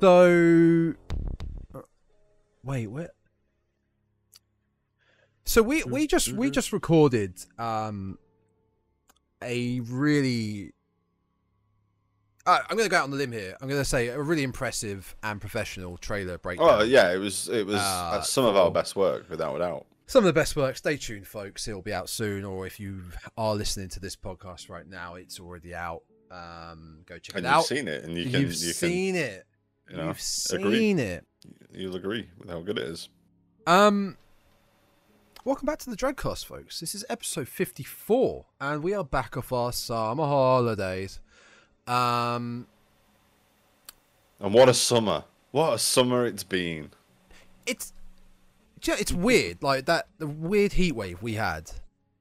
So, uh, wait, where? So we we just we just recorded um a really. Uh, I'm going to go out on the limb here. I'm going to say a really impressive and professional trailer breakdown. Oh yeah, it was it was Uh, uh, some of our best work without a doubt. Some of the best work. Stay tuned, folks. It'll be out soon, or if you are listening to this podcast right now, it's already out. Um, go check And it you've out. seen it, and you can You've you can seen it. You know You've seen agree. it. you'll agree with how good it is. Um, welcome back to the Dreadcast, folks. This is episode fifty-four, and we are back off our summer holidays. Um, And what a summer! What a summer it's been. it's do you know, it's weird, like that the weird heat wave we had.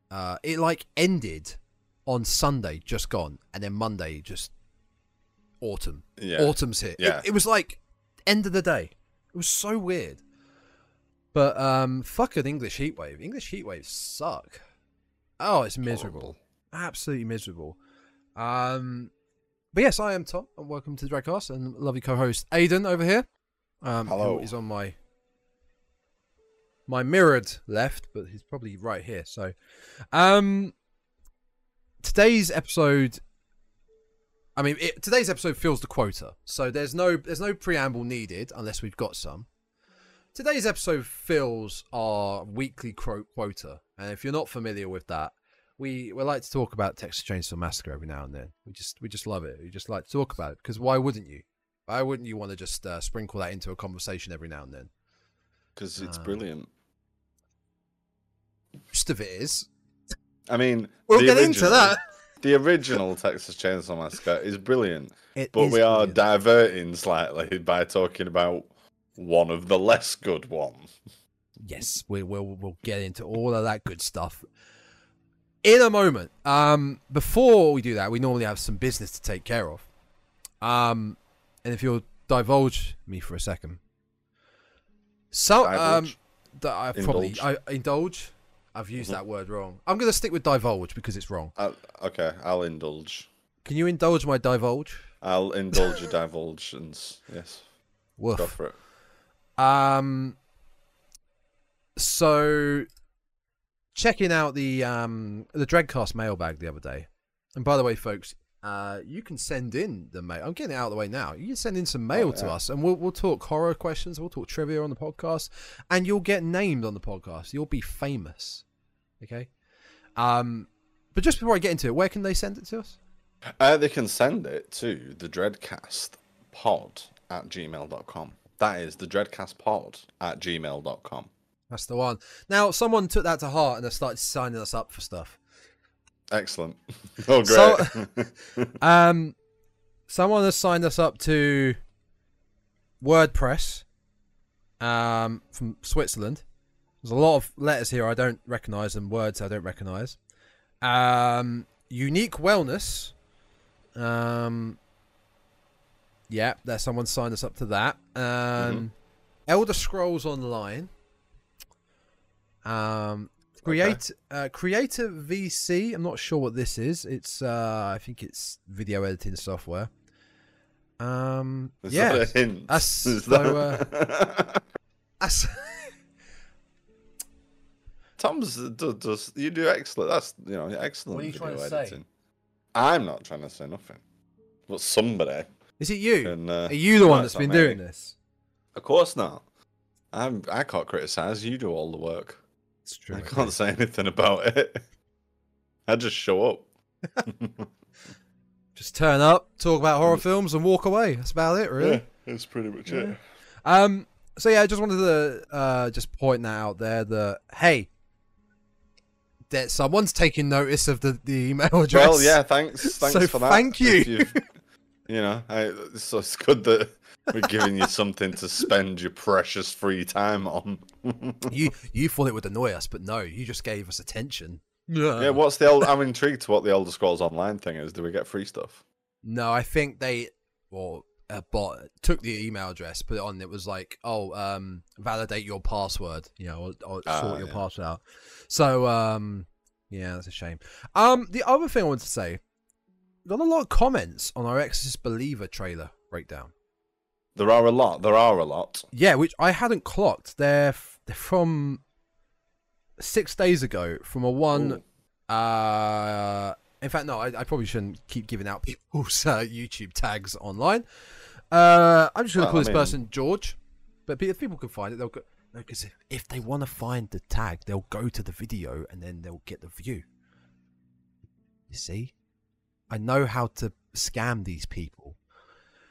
Uh, it like ended on Sunday, just gone, and then Monday just autumn. Yeah. Autumn's hit. It- Yeah. It, was like end of the day. It was so weird. But um, fuck an English heat wave. English heat waves suck. Oh, it's miserable. Horrible. Absolutely miserable. Um, but yes, I am Tom, and welcome to the Dreadcast, and lovely co-host Aidan over here. Um, Hello. Who is on my my mirrored left, but he's probably right here. So, um, today's episode. I mean, it, today's episode fills the quota, so there's no there's no preamble needed unless we've got some. Today's episode fills our weekly quota, and if you're not familiar with that, we we like to talk about Texas Chainsaw Massacre every now and then. We just we just love it. We just like to talk about it because why wouldn't you? Why wouldn't you want to just uh, sprinkle that into a conversation every now and then? because it's Um, brilliant. Most of it is. I mean, We'll get into that. The original Texas Chainsaw Massacre is brilliant, It but is we are brilliant. diverting slightly by talking about one of the less good ones. yes, we will we'll get into all of that good stuff in a moment. Um, before we do that, we normally have some business to take care of. Um, and if you'll divulge me for a second, so um. I probably. I indulge. I've used Mhm. that word wrong. I'm gonna stick with divulge because it's wrong. Uh, okay, I'll indulge. Can you indulge my divulge? I'll indulge your divulgence. Yes, Woof. go for it. Um. So, checking out the um the Dreadcast mailbag the other day, and by the way, folks, uh, you can send in the mail. I'm getting it out of the way now. You can send in some mail Oh, to us, and we'll we'll talk horror questions. We'll talk trivia on the podcast, and you'll get named on the podcast. You'll be famous. Okay. Um. But just before I get into it, where can they send it to us? Uh, they can send it to the Dreadcast pod at gmail.com. That is the Dreadcast pod at gmail.com. That's the one. Now, someone took that to heart and they started signing us up for stuff. Excellent. Oh, great. So- Um, someone has signed us up to WordPress um, from Switzerland. There's a lot of letters here I don't recognize and words I don't recognize. Um, Unique Wellness. Um, yeah, there's someone signed us up to that. Um, Elder Scrolls Online. Um, Create uh, Creator VC. I'm not sure what this is. It's uh, I think it's video editing software. Um, Is yeah, that a hint? that's Is so, that- that's Tom's does, does you do excellent. That's you know excellent. What are you video trying to say? I'm not trying to say nothing, but somebody is it you? can. Uh, Are you the one no, that's it's been me. doing this? Of course not. I'm. I can't criticize. You do all the work. It's true. I can't say anything about it. I just show up. Just turn up, talk about horror films, and walk away. That's about it, really. Yeah, that's pretty much Yeah. it. Um. So yeah, I just wanted to uh just point that out there. That hey, that someone's taking notice of the the email address. Well, yeah. Thanks. Thanks So for that. thank you. You know, I, so it's good that we're giving you something to spend your precious free time on. You you thought it would annoy us, but no, you just gave us attention. yeah. What's the? Old, I'm intrigued to what the Elder Scrolls Online thing is. Do we get free stuff? No, I think they or a bot took the email address, put it on. It was like, oh, um, validate your password, you know, or, or Ah, sort your yeah. password out. So, um, yeah, that's a shame. Um, the other thing I wanted to say, got a lot of comments on our Exorcist Believer trailer breakdown. There are a lot. There are a lot. Yeah, which I hadn't clocked. They're f- they're from six days ago from a one. Uh, in fact, no, I, I probably shouldn't keep giving out people's uh, YouTube tags online. Uh, I'm just going to Well, call I this mean- person George, but if people can find it, they'll go. Because if, if they want to find the tag, they'll go to the video and then they'll get the view. You see, I know how to scam these people.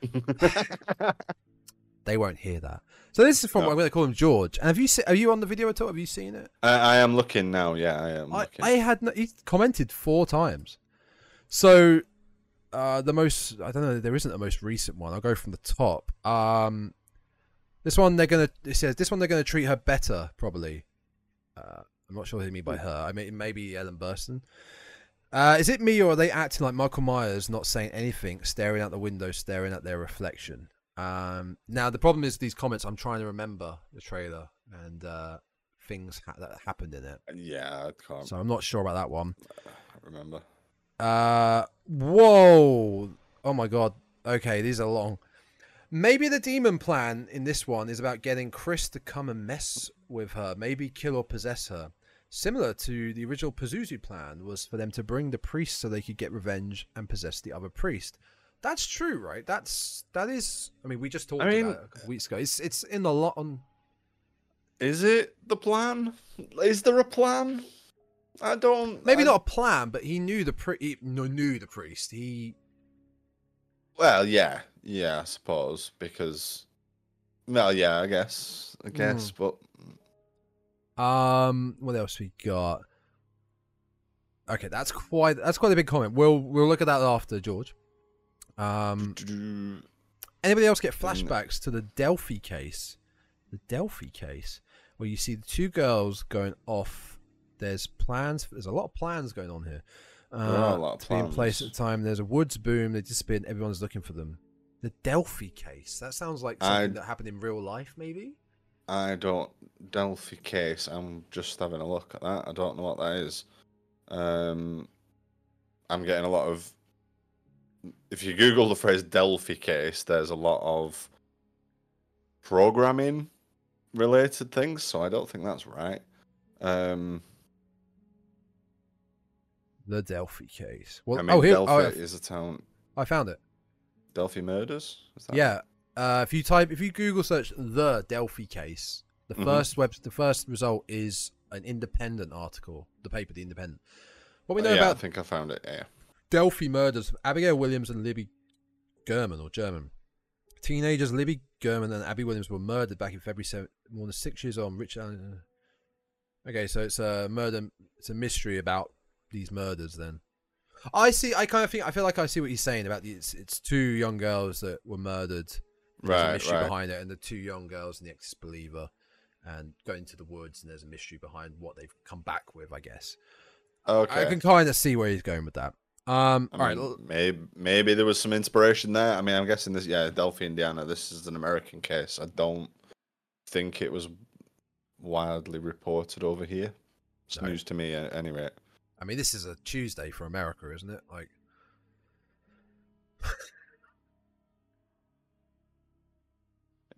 They won't hear that. So this is from No. I'm going to call him George. And have you se- are you on the video at all? Have you seen it? I, I am looking now. Yeah, I am I, looking. I had no, he commented four times. So uh, the most I don't know. There isn't a most recent one. I'll go from the top. Um, this one they're gonna. It says this one they're gonna treat her better probably. Uh, I'm not sure what they mean by her. I mean maybe Ellen Burstyn. Uh, is it me or are they acting like Michael Myers, not saying anything, staring out the window, staring at their reflection? Um, now the problem is these comments. I'm trying to remember the trailer and uh, things ha- that happened in it, yeah, I can't so I'm not sure about that one. I remember. Uh, whoa! Oh my god. Okay, these are long. Maybe the demon plan in this one is about getting Chris to come and mess with her, maybe kill or possess her. Similar to the original Pazuzu plan was for them to bring the priest so they could get revenge and possess the other priest. That's true, right? That's that is. I mean, we just talked I mean- about it a couple weeks ago. It's it's in the lot on. Is it the plan? Is there a plan? I don't. Maybe I- not a plan, but he knew the pri- he no, knew the priest. He Well, yeah, yeah, I suppose because. Well, yeah, I guess, I guess, Hmm. but Um, what else we got? Okay, that's quite that's quite a big comment. We'll we'll look at that after, George. Um, anybody else get flashbacks to the Delphi case? The Delphi case, where you see the two girls going off. There's plans. There's a lot of plans going on here. Uh, are a lot of be in place at the time. There's a woods boom. They disappeared. Everyone's looking for them. The Delphi case. That sounds like I- something that happened in real life, maybe. I don't Delphi case. I'm just having a look at that. I don't know what that is. Um, I'm getting a lot of. If you Google the phrase Delphi case, there's a lot of programming related things. So I don't think that's right. Um, The Delphi case. Well, I mean, oh here, Delphi oh, is a town. I found it. Delphi murders. Is that Yeah. Uh, if you type, if you Google search the Delphi case, the Mhm. first web, the first result is an independent article, the paper, the Independent. What we Uh, know yeah, I think I found it. Yeah. Delphi murders Abigail Williams and Libby German or German. Teenagers Libby German and Abby Williams were murdered back in February 7, more than six years on. Rich Allen. Okay, so it's a murder. It's a mystery about these murders. Then I see. I kind of think. I feel like I see what he's saying about the. It's, it's two young girls that were murdered. There's a Right, mystery right. behind it, and the two young girls and the ex-believer, and go into the woods, and there's a mystery behind what they've come back with. I guess. Okay. I can kind of see where he's going with that. Um, I all right. mean, l- maybe maybe there was some inspiration there. I mean, I'm guessing this. Yeah, Delphi, Indiana. This is an American case. I don't think it was widely reported over here. It's No. news to me, at any rate. I mean, this is a Tuesday for America, isn't it? Like,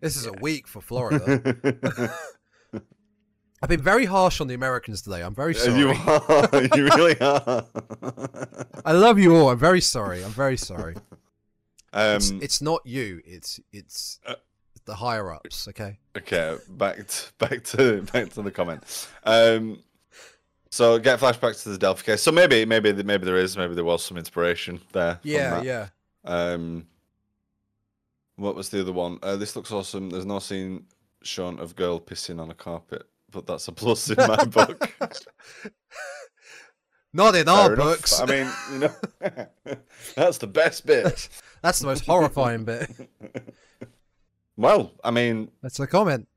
this is a week for Florida. I've been very harsh on the Americans today. I'm very sorry. you are. You really are. I love you all. I'm very sorry. I'm very sorry. um, It's, it's not you. It's it's Uh, the higher ups. Okay. Okay, back to, back to back to the comment. Um, so get flashbacks to the Delphi case. So maybe maybe maybe there is maybe there was some inspiration there. from Yeah. Yeah. Um, what was the other one? Uh, this looks awesome. There's no scene shown of girl pissing on a carpet, but that's a plus in my book. Not in Fair our enough. books. I mean, you know, that's the best bit. That's the most horrifying bit. Well, I mean, That's a comment.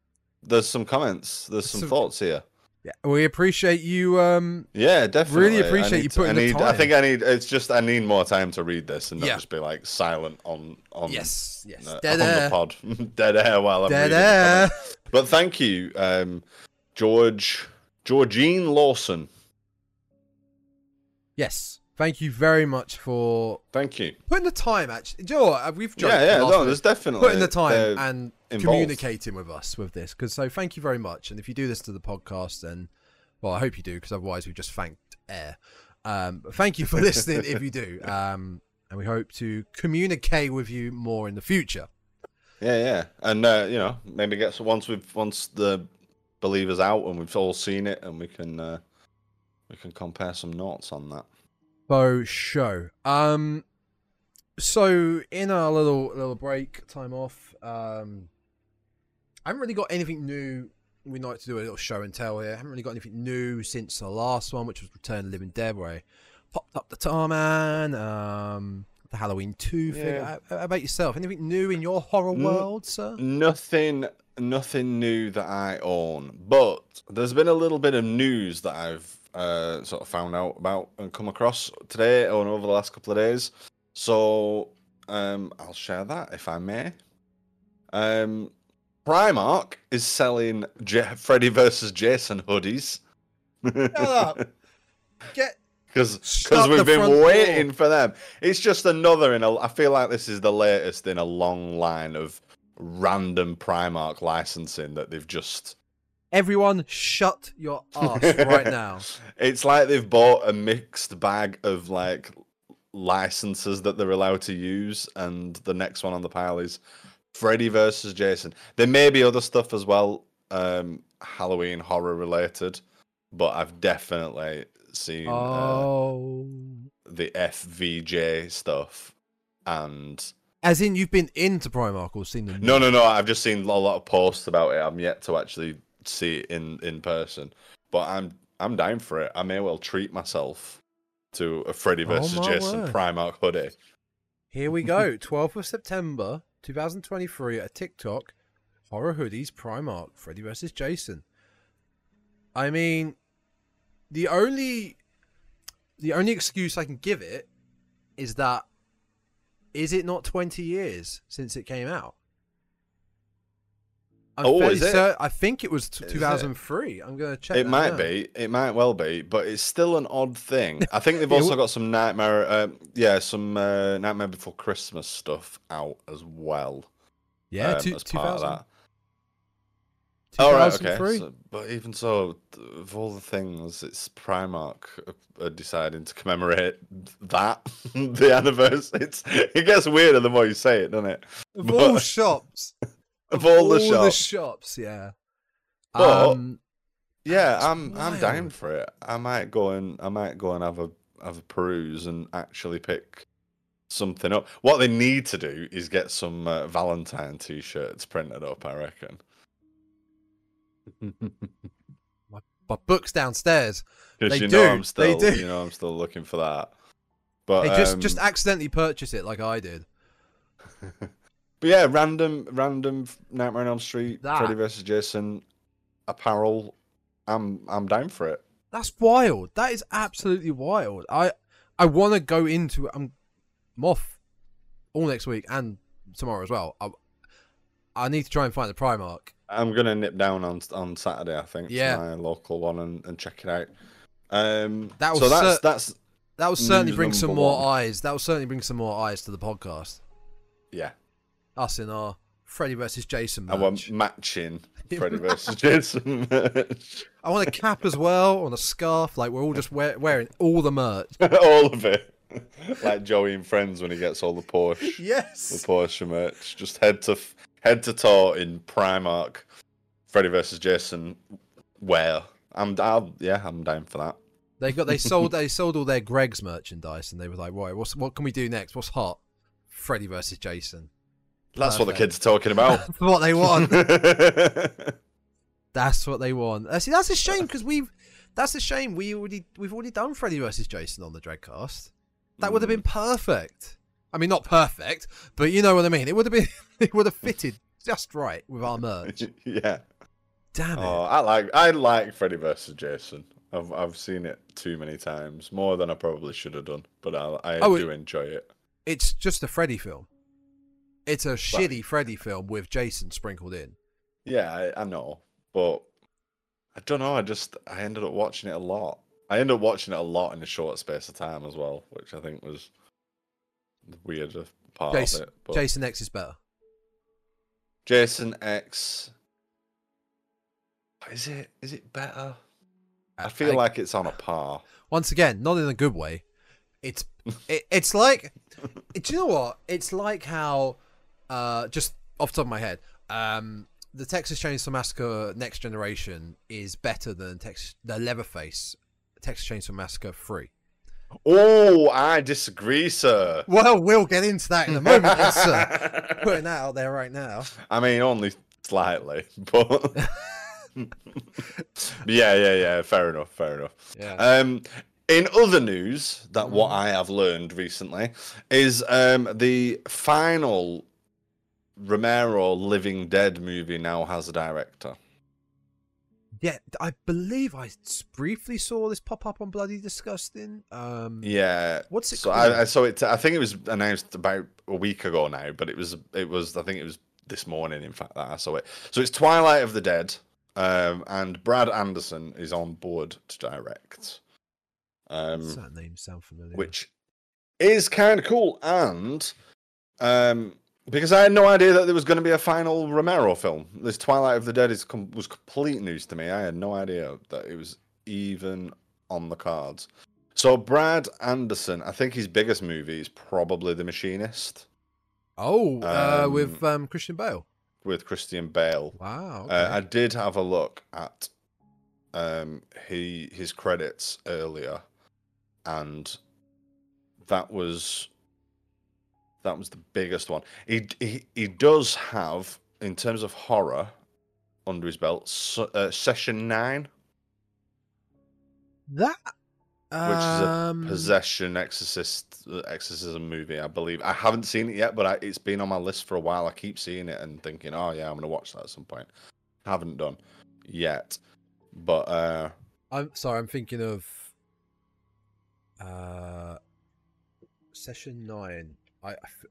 there's some comments. There's some Some- thoughts here. Yeah, we appreciate you. Um, Yeah, definitely. Really appreciate need you to- putting I the need. I think I need. It's just I need more time to read this and not Yeah. just be like silent on on yes, yes, uh, dead on air, the pod, dead air while I'm dead reading. air. But thank you, um, George Georgine Lawson. Yes, Thank you very much for Thank you. putting the time. Actually, do you know what? We've joked Yeah, yeah. No, there's definitely putting the time and involved. communicating with us with this. Because so, thank you very much. And if you do this to the podcast, then well, I hope you do, because otherwise we've just thanked air. Um, but thank you for listening if you do. Um, and we hope to communicate with you more in the future. Yeah, yeah, and uh, you know maybe get some once we've once the believers out and we've all seen it and we can uh, we can compare some notes on that. So show. Um so in our little little break, time off, um I haven't really got anything new. We like to do a little show and tell here. I haven't really got anything new since the last one, which was Return of Living Dead, where I popped up the Tarman, um the Halloween 2 thing. Yeah. How about yourself? Anything new in your horror Mm. world, sir? Nothing, nothing new that I own, but there's been a little bit of news that I've uh, sort of found out about and come across today or over the last couple of days. So um, I'll share that if I may. Um, Primark is selling J- Freddy versus Jason hoodies. Get because we've been front door. waiting for them. It's just another in a. I feel like this is the latest in a long line of random Primark licensing that they've just. Everyone shut your ass right now. It's like they've bought a mixed bag of like licenses that they're allowed to use, and the next one on the pile is Freddy versus Jason. There may be other stuff as well, um, Halloween horror related, but I've definitely seen. Uh, Oh. the FVJ stuff. And As in, you've been into Primark or seen them? no, no, no. I've just seen a lot of posts about it. I'm yet to actually see it in in person, but I'm I'm down for it. I may well treat myself to a Freddy Oh versus my Jason word. Primark hoodie. Here we go. 12th of September, 2023 at TikTok. Horror hoodies, Primark, Freddy vs. Jason. I mean, the only the only excuse I can give it is that is it not 20 years since it came out? I'm Oh, is it? I think it was t- Is it? 2003. I'm going to check. It might now. be, it might well be, but it's still an odd thing. I think they've also got some Nightmare, uh, yeah, some uh, Nightmare Before Christmas stuff out as well. Yeah, um, two, as 2000, that. Oh right, okay. So, but even so, of all the things, it's Primark are deciding to commemorate that the anniversary. It's it gets weirder the more you say it, doesn't it? Of but- all shops. Of all the all shops, shops, yeah. But- um, yeah, I'm I'm down for it. I might go and I might go and have a have a peruse and actually pick something up. What they need to do is get some uh, Valentine t-shirts printed up. I reckon. my book's downstairs. Because They you know do, I'm they still do. you know I'm still looking for that. But They just um, just accidentally purchase it like I did. But yeah, random, random Nightmare on Elm Street, That- Freddy vs Jason apparel. I'm, I'm down for it. That's wild. That is absolutely wild. I I want to go into it. I'm I'm off all next week and tomorrow as well. I, I need to try and find the Primark. I'm gonna nip down on on Saturday, I think, Yeah. to my local one and, and check it out. Um, That will so that's cer- that's That will certainly News bring some number more one. eyes. That will certainly bring some more eyes to the podcast. yeah. Us in our Freddy versus Jason match. Our matching Freddy vs Jason merch. I want a cap as well, on a scarf. Like we're all just wear, wearing all the merch. all of it, like Joey and Friends when he gets all the Porsche, Yes, the Porsche merch, just head to f- head to toe in Primark, Freddy vs Jason wear. I'm down. Yeah, I'm down for that. They got they sold they sold all their Greggs merchandise, and they were like, right, what's what can we do next? What's hot? Freddy versus Jason. That's what the kids are talking about. That's what they want. That's what they want. Uh, See, that's a shame because we've. That's a shame. We already we've already done Freddy versus Jason on the Dreadcast. That would have been perfect. I mean, not perfect, but you know what I mean. It would have been. It would have fitted just right with our merch. yeah. Damn it! Oh, I like I like Freddy versus Jason. I've I've seen it too many times, more than I probably should have done, but I I Oh, do enjoy it. It's just a Freddy film. It's a shitty Freddy film with Jason sprinkled in. Yeah, I, I know, but I don't know. I just I ended up watching it a lot, I ended up watching it a lot in a short space of time as well, which I think was the weirder part Jason, of it. But Jason X is better. Jason X. Is it? Is it better? I feel like it's on a par. once again, not in a good way. It's it, it's like do you know what? It's like how uh just off the top of my head, um the Texas Chainsaw Massacre Next Generation is better than Tex the Leatherface Texas Chainsaw Massacre 3. Oh, I disagree, sir. Well, we'll get into that in a moment, sir. Putting that out there right now. I mean, only slightly, but yeah, yeah, yeah. Fair enough. Fair enough. Yeah. Um, in other news, that what I have learned recently is um, the final Romero Living Dead movie now has a director. Yeah, I believe I briefly saw this pop up on Bloody Disgusting. Um, Yeah. What's it so called? I, I saw it. I think it was announced about a week ago now, but it was it was I think it was this morning. In fact, that I saw it. So it's Twilight of the Dead, um, and Brad Anderson is on board to direct. Um, Does that name sound familiar? which is kind of cool. And um, because I had no idea that there was going to be a final Romero film. This Twilight of the Dead is com- was complete news to me. I had no idea that it was even on the cards. So Brad Anderson, I think his biggest movie is probably The Machinist Oh, uh, Um, with um, Christian Bale. with Christian Bale. Wow. Okay. Uh, I did have a look at um, he his credits earlier, and that was that was the biggest one. He he, he does have in terms of horror under his belt S- uh, Session Nine, that. which is a um, possession exorcist uh, exorcism movie, I believe. I haven't seen it yet, but I, it's been on my list for a while. I keep seeing it and thinking, oh yeah, I'm gonna watch that at some point. Haven't done yet, but uh, I'm sorry. I'm thinking of. Uh, session nine. I. I f-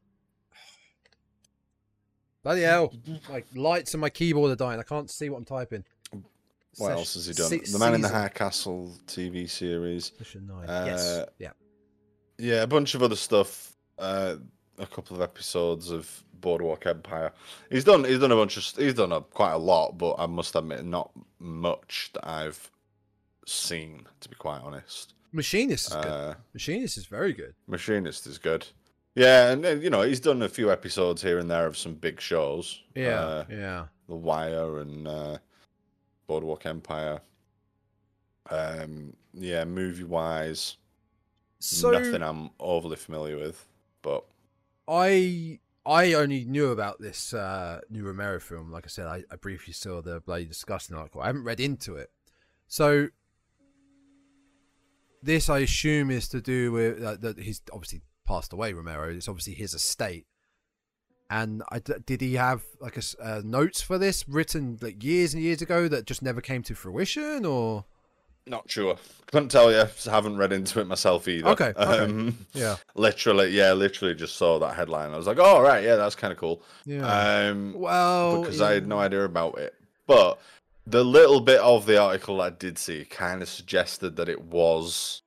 Bloody hell! My lights and my keyboard are dying. I can't see what I'm typing. what Sesh- else has he done? se- the Man in the season- High Castle TV series. Session nine. Uh, yes. Yeah. Yeah, a bunch of other stuff. Uh, a couple of episodes of Boardwalk Empire. He's done. He's done a bunch of. He's done a, quite a lot, but I must admit, not much that I've seen. To be quite honest, Machinist is good. uh, Machinist is very good. Machinist is good. Yeah, and then, you know he's done a few episodes here and there of some big shows. Yeah. uh, yeah. The Wire and uh, Boardwalk Empire. Um, yeah, movie wise, So nothing I'm overly familiar with, but I I only knew about this uh, new Romero film. Like I said, I, I briefly saw the bloody disgusting article. I haven't read into it. So this, I assume, is to do with uh, that he's obviously passed away. Romero. It's obviously his estate. And I did he have like a uh, notes for this written like years and years ago that just never came to fruition, or Not sure. Couldn't tell you. Haven't read into it myself either. Okay, okay. Um, yeah, literally, yeah, literally just saw that headline. I was like, oh, right, yeah, that's kind of cool. yeah. Um, well, because I had no idea about it. But the little bit of the article I did see kind of suggested that it was.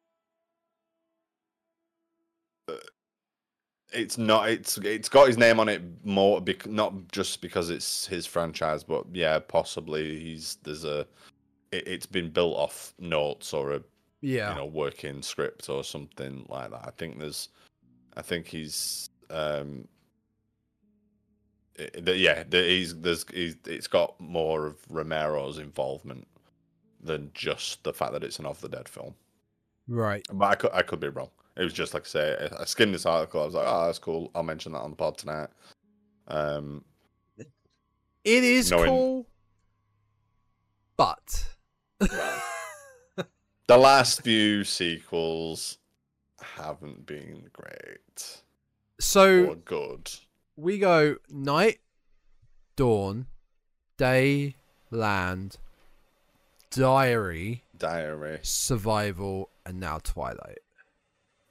It's not. It's it's got his name on it more, bec- not just because it's his franchise, but yeah, possibly he's there's a. It, it's been built off notes or a Yeah, you know working script or something like that. I think there's, I think he's, um, i- the- yeah, the, he's there's he's, it's got more of Romero's involvement than just the fact that it's an Off the Dead film. right. But I could I could be wrong. It was just like I say, I- skimmed this article. I was like, oh, that's cool. I'll mention that on the pod tonight. Um, It is Knowing- cool, but the last few sequels haven't been great so good. we go night, dawn, day, land, diary, Diary, survival, and now twilight.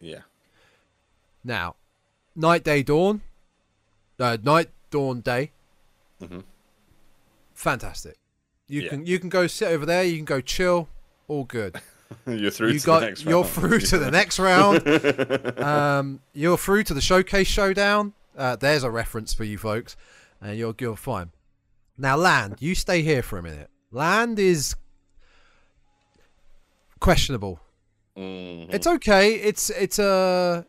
Yeah. Now, night, day, dawn, uh, night, dawn, day. Mhm. Fantastic. You Yeah. can you can go sit over there. You can go chill. All good. you're through you to got the next round. you're round. through to the next round. um, you're through to the showcase showdown. Uh, there's a reference for you folks, and you're you're fine. Now, land, you stay here for a minute. Land is questionable. Mhm. It's okay. It's it's a.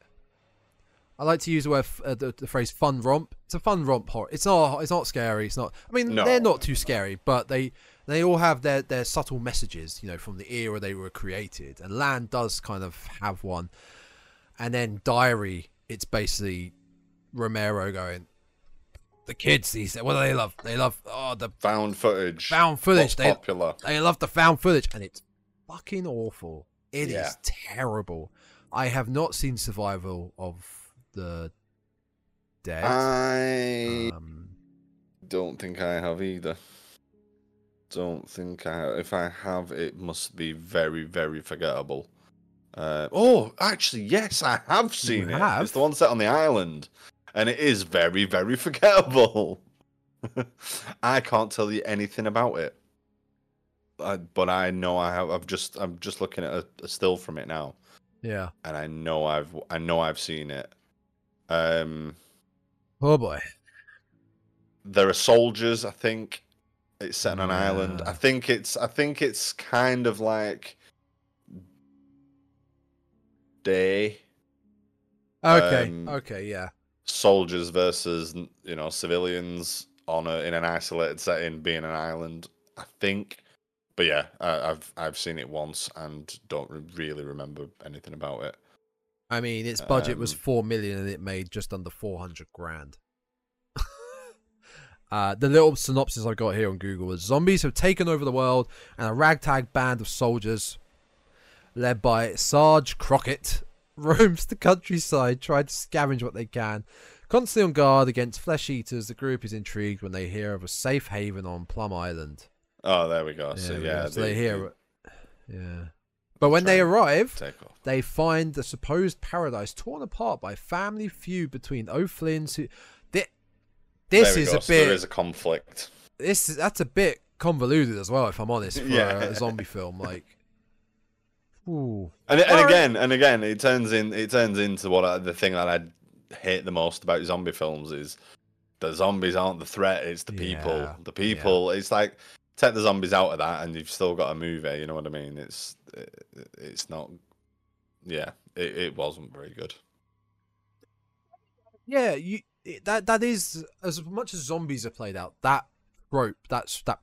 I like to use the word uh, the, the phrase "fun romp." It's a fun romp horror. It's not. It's not scary. It's not. I mean, No. they're not too scary, but they they all have their their subtle messages. You know, from the era they were created. And Land does kind of have one. And then Diary, it's basically Romero going. The kids these what do they love? They love oh the found footage. found footage. What's They popular. they love the found footage, and it's fucking awful. It is Yeah. terrible. I have not seen Survival of the Dead. I um, don't think I have either. Don't think I have. If I have, it must be very, very forgettable. Uh, oh, actually, yes, I have seen it. have? It's the one set on the island, and it is very, very forgettable. I can't tell you anything about it, I, but I know I have. I've just, I'm just looking at a, a still from it now, yeah. and I know I've, I know I've seen it. Um, Oh boy. there are soldiers i think it's set on an island i think it's i think it's kind of like day Okay. Um, okay. Yeah. soldiers versus you know civilians on a in an isolated setting being an island i think but yeah I, i've i've seen it once and don't re- really remember anything about it I mean, its budget was Um, four million, and it made just under four hundred grand. Uh, the little synopsis I got here on Google was: zombies have taken over the world, and a ragtag band of soldiers, led by Sarge Crockett, roams the countryside trying to scavenge what they can. Constantly on guard against flesh eaters, the group is intrigued when they hear of a safe haven on Plum Island. Oh there we go so yeah so they the- hear, yeah. But when they arrive, they find the supposed paradise torn apart by family feud between O'Flynn's. Who, thi- this is go, a so bit. there is a conflict This is that's a bit convoluted as well, if I'm honest, for Yeah. a zombie film. Like, ooh, And, and again, and again, it turns in it turns into what I, the thing that I hate the most about zombie films is the zombies aren't the threat; it's the people. Yeah, The people. It's like take the zombies out of that, and you've still got a movie. You know what I mean? It's it, it's not. Yeah, it, it wasn't very good. yeah, you that that is as much as zombies are played out. That rope, that's that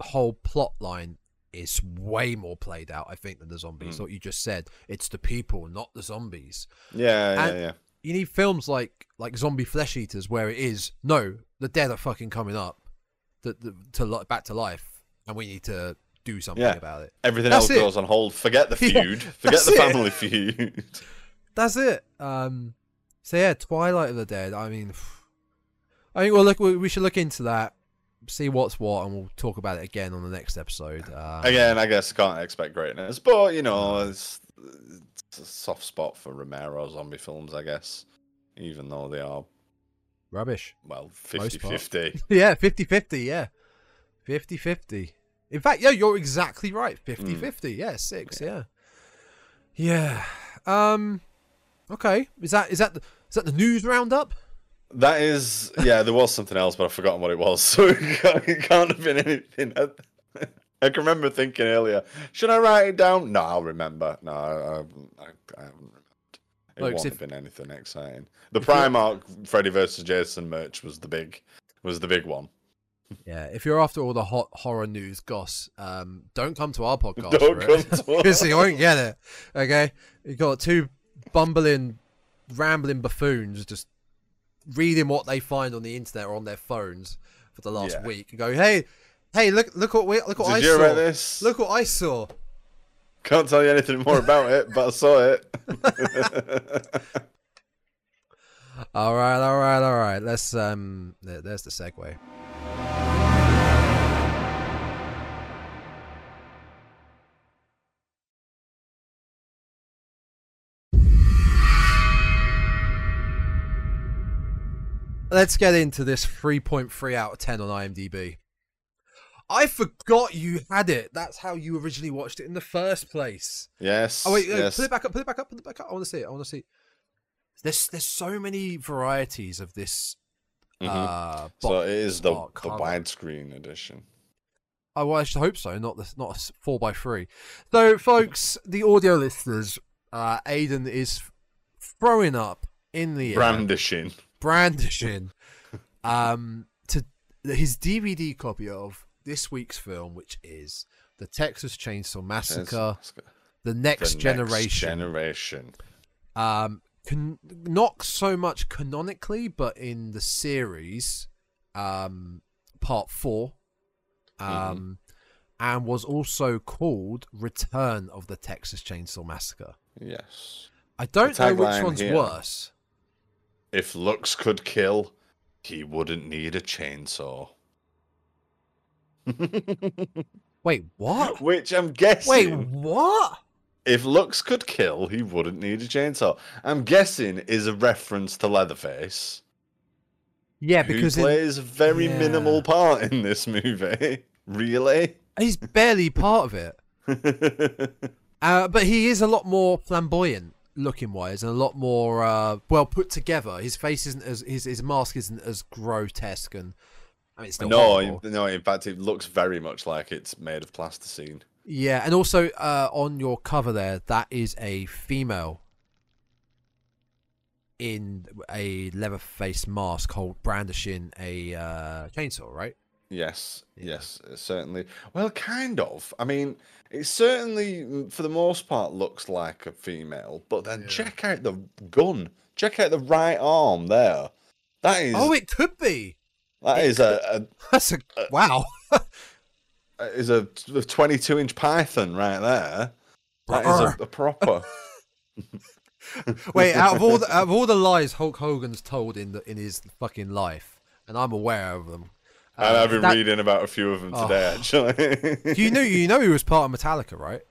whole plot line is way more played out, I think, than the zombies. Mm. What you just said, it's the people, not the zombies. Yeah, yeah, And- yeah. you need films like like zombie flesh eaters where it is no the dead are fucking coming up to to, to back to life and we need to do something Yeah. about it Everything That's else it. goes on hold. Forget the Yeah, feud. Forget that's the it. family feud. that's it um so yeah twilight of the dead i mean i think well look we should look into that see what's what and we'll talk about it again on the next episode um, Again, I guess I can't expect greatness, but you know, it's, it's a soft spot for Romero zombie films, I guess. Even though they are, rubbish well, Most 50 50. yeah 50-50 yeah 50-50 in fact yeah you're exactly right 50-50 yeah six yeah yeah um okay is that is that the, is that the news roundup That is, yeah, there was something else, but I've forgotten what it was, so it can't, have been anything. I, I can remember thinking earlier, should I write it down? No, I'll remember. No, I, I, I, haven't remembered. It Look, won't if- have been anything exciting. The Primark Freddy versus Jason merch was the big, was the big one. Yeah if you're after all the hot horror news goss um don't come to our podcast Don't come to because you won't get it okay you got two bumbling rambling buffoons just reading what they find on the internet or on their phones for the last Yeah. week and go hey hey look look what we, look what Did I you saw read this? Look what I saw. Can't tell you anything more about it, but I saw it. All right, all right, all right. Let's um. There's the segue. Let's get into this 3.3 out of 10 on IMDb. I forgot you had it. That's how you originally watched it in the first place. Yes. Oh wait, yes. put it back up. Put it back up. Put it back up. I want to see it. I want to see. There's there's so many varieties of this. Mhm. Uh, so it is the, the widescreen edition. Oh, well, I should hope so. Not the not a four by three. So, folks, the audio listeners, uh, Aiden is throwing up in the air, Brandishing. brandishing, um, to his DVD copy of this week's film, which is the Texas Chainsaw Massacre: The Next The Generation. generation. um, can, not so much canonically, but in the series, um, part four, um, and was also called Return of the Texas Chainsaw Massacre. Yes. I don't know which one's here. worse. If looks could kill, he wouldn't need a chainsaw. Wait, what? Which I'm guessing. Wait, what? If looks could kill, he wouldn't need a chainsaw. I'm guessing is a reference to Leatherface, Yeah, because in- plays a very yeah. minimal part in this movie. really? he's barely part of it. Uh, but he is a lot more flamboyant looking wise and a lot more uh, well put together. His face isn't as his his mask isn't as grotesque and I mean no, in, no. In fact, it looks very much like it's made of plasticine. Yeah, and also uh, on your cover there, that is a female in a leather face mask, hold brandishing a uh, chainsaw, right? Yes, Yeah. yes, certainly. Well, kind of. I mean, it certainly, mm, for the most part, looks like a female. But then Yeah. check out the gun. Check out the right arm there. That is. Oh, it could be. that is a, That's a wow. a is a twenty-two inch python right there. That is a, a proper. Wait, out of all the, out of all the lies Hulk Hogan's told in the in his fucking life, and I'm aware of them. and uh, I've been that- reading about a few of them Oh. today, actually. You knew you know he was part of Metallica, right?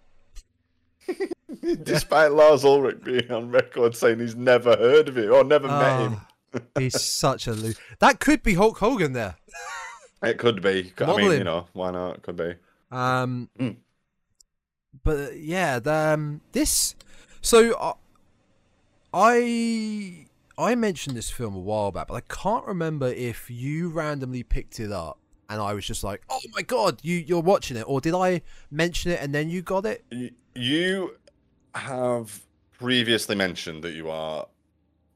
Despite Lars Ulrich being on record saying he's never heard of it or never met him. Oh, he's such a lo- that could be Hulk Hogan there. It could be. I Model mean, you know, why not? It could be. Um, Mm. but uh, yeah, the, um, this. So uh, I I mentioned this film a while back, but I can't remember if you randomly picked it up and I was just like, "Oh my god, you you're watching it," or did I mention it and then you got it? You have previously mentioned that you are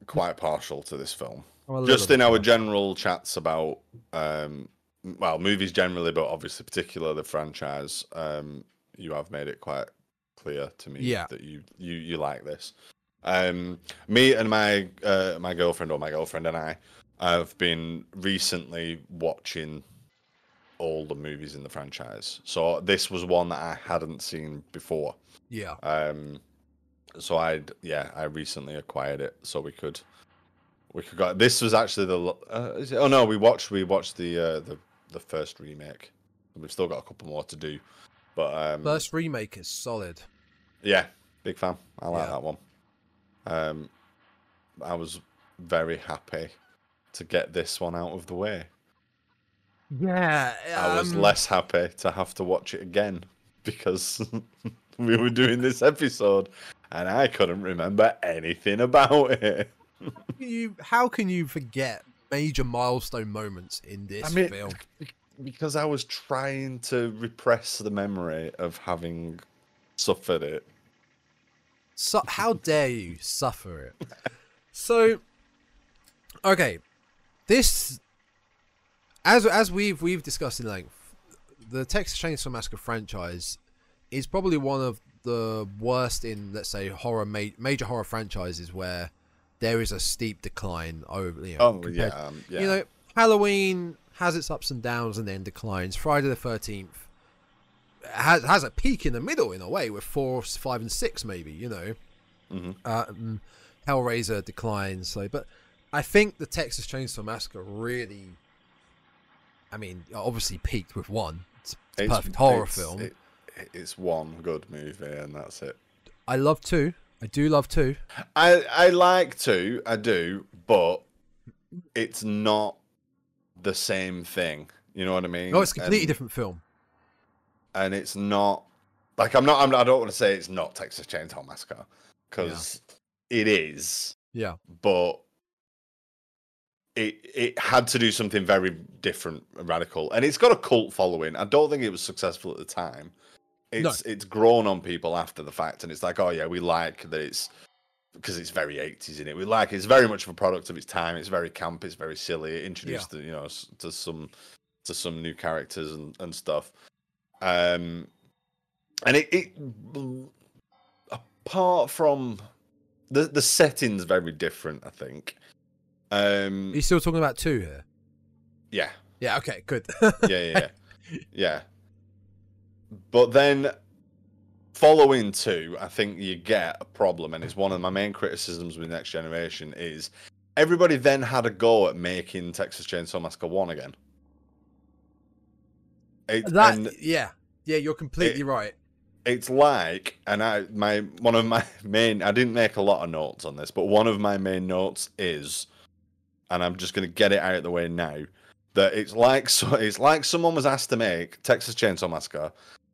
quite partial to this film. I'm a little Just in our general chats about, um, well, movies generally, but obviously particular the franchise, um, you have made it quite clear to me Yeah. that you you you like this. Um, me and my uh, my girlfriend or my girlfriend and I have been recently watching all the movies in the franchise. So this was one that I hadn't seen before. yeah. Um, so I'd yeah, I recently acquired it so we could we could go. This was actually the uh, is it, oh no, we watched we watched the uh, the the first remake. We've still got a couple more to do, but um, First remake is solid. yeah, big fan. I like Yeah. that one. Um, I was very happy to get this one out of the way. Yeah, I was um, less happy to have to watch it again because we were doing this episode and I couldn't remember anything about it. You, how can you forget major milestone moments in this I mean, film? because I was trying to repress the memory of having suffered it. So, how dare you suffer it? So, okay, this, as as we've we've discussed in length, the Texas Chainsaw Massacre franchise is probably one of the worst in, let's say, horror ma- major horror franchises where there is a steep decline over. You know, Oh compared- yeah, um, yeah. You know, Halloween has its ups and downs and then declines. Friday the Thirteenth has has a peak in the middle in a way with four, five, and six maybe. You know, Mhm. um, Hellraiser declines. So, but I think the Texas Chainsaw Massacre really, I mean, obviously peaked with one. It's a It's- perfect horror it's- film. it- it's one good movie and that's it. I love two. I do love two. I I like to, I do, but it's not the same thing. You know what I mean? Oh, it's a completely And- different film. and it's not like I'm not. I'm, I don't want to say it's not Texas Chainsaw Massacre because it is, Yeah. but it it had to do something very different and radical, and it's got a cult following. I don't think it was successful at the time. No. It's it's grown on people after the fact, and it's like, oh yeah, we like that it's because it's very 80s in it. We like it. it's very much of a product of its time. It's very camp. It's very silly. It introduced the, you know to some to some new characters and, and stuff. Um, and it, it apart from the the setting's very different. I think. Um, Are you still talking about two here? yeah, Yeah. Okay. Good. yeah, yeah, yeah. yeah. But then following two, I think you get a problem, and it's one of my main criticisms with Next Generation is everybody then had a go at making Texas Chainsaw Massacre one again. It, that. yeah. Yeah. You're completely right. it's like, and I my one of my main I didn't make a lot of notes on this, but one of my main notes is, and I'm just gonna get it out of the way now, that it's like so it's like someone was asked to make Texas Chainsaw Massacre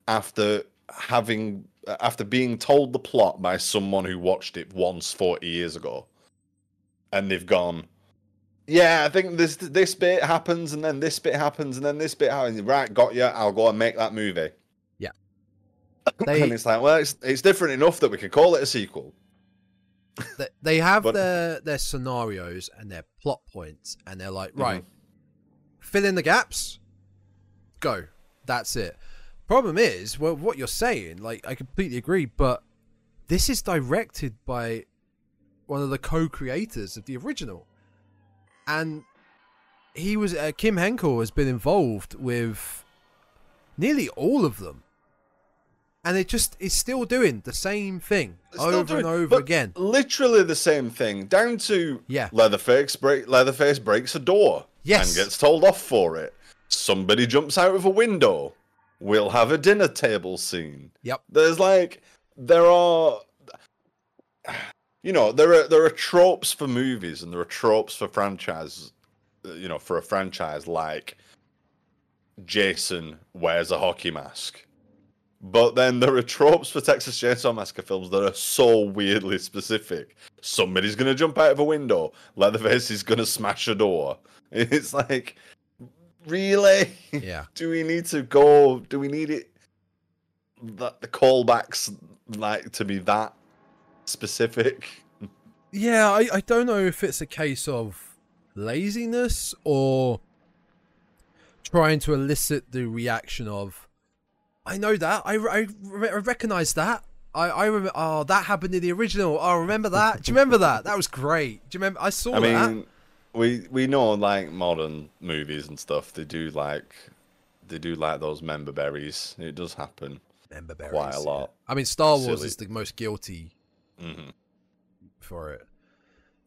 after having after being told the plot by someone who watched it once 40 years ago, and they've gone. Yeah, I think this this bit happens, and then this bit happens, and then this bit happens. Right, got you. I'll go and make that movie. They- and it's like, well, it's it's different enough that we can call it a sequel. They, they have But- their their scenarios and their plot points, and they're like, right, Mm-hmm. fill in the gaps, go. That's it. Problem is, well, what you're saying, like, I completely agree, but this is directed by one of the co-creators of the original, and he was uh, Kim Henkel has been involved with nearly all of them, and it just is still doing the same thing Still over doing- and over again. Literally the same thing, down to Yeah. Leatherface break Leatherface breaks a door Yes. and gets told off for it. Somebody jumps out of a window. We'll have a dinner table scene. Yep. There's like there are you know, there are there are tropes for movies and there are tropes for franchise you know, for a franchise like Jason wears a hockey mask. But then there are tropes for Texas Chainsaw Massacre films that are so weirdly specific. Somebody's gonna jump out of a window. Leatherface is gonna smash a door. It's like, really? Yeah. do we need to go? Do we need it? That the callbacks like to be that specific? Yeah, I, I don't know if it's a case of laziness or trying to elicit the reaction of, I know that, I, I, re- I recognize that. I, I remember, oh, that happened in the original. Oh, remember that? Do you remember that? That was great. Do you remember? I saw I that. Mean, we we know like modern movies and stuff. They do like they do like those member berries. It does happen. Remember quite a berries, yeah. lot. I mean, Star Wars Silly. is the most guilty hmm for it.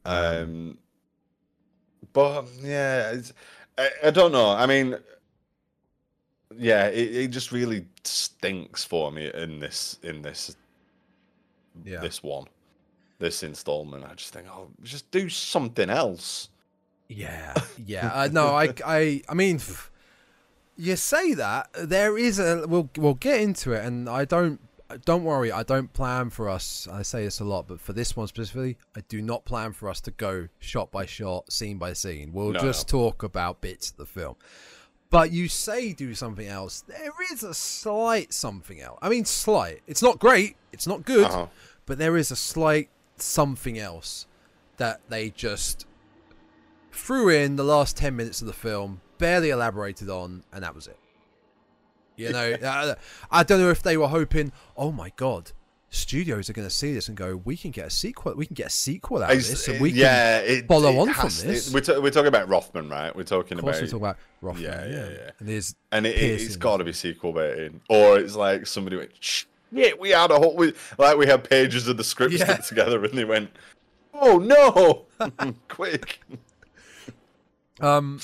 Um, but yeah, it's, I, I don't know. I mean, yeah, it, it just really stinks for me in this in this Yeah. this one, this installment. I just think, oh, just do something else. Yeah, yeah. Uh, no, I, I, I mean, you say that there is a. We'll we'll get into it, and I don't. Don't worry, I don't plan for us. I say this a lot, but for this one specifically, I do not plan for us to go shot by shot, scene by scene. We'll No, just talk about bits of the film. But you say do something else. There is a slight something else. I mean, slight. It's not great. It's not good Uh-huh. but there is a slight something else that they just threw in the last 10 minutes of the film barely elaborated on and that was it you know i don't know if they were hoping oh my god studios are going to see this and go we can get a sequel we can get a sequel out of this and we can yeah, it, follow it on from has- this. we're, ta- we're talking about Rothman, right? We're talking about we talk about Rothman, Yeah, yeah, yeah. and there's and it, it's got to be sequel baiting, or it's like somebody went, "Yeah, we had a whole we, like we had pages of the script Yeah. together," and they went, "Oh no, quick!" Um,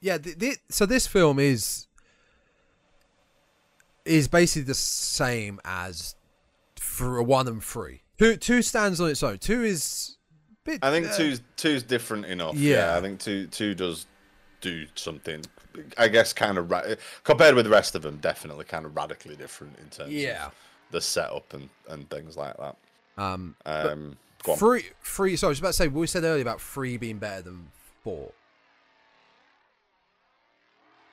yeah. Th- th- so this film is is basically the same as for one and three. Two two stands on its own. Two is bit. I think uh, two's two's different enough. Yeah. Yeah. I think two two does do something I guess, kind of ra- compared with the rest of them, definitely kind of radically different in terms Yeah. of the setup and, and things like that. Um, Um, three, three. Sorry, I was about to say what we said earlier about three being better than four.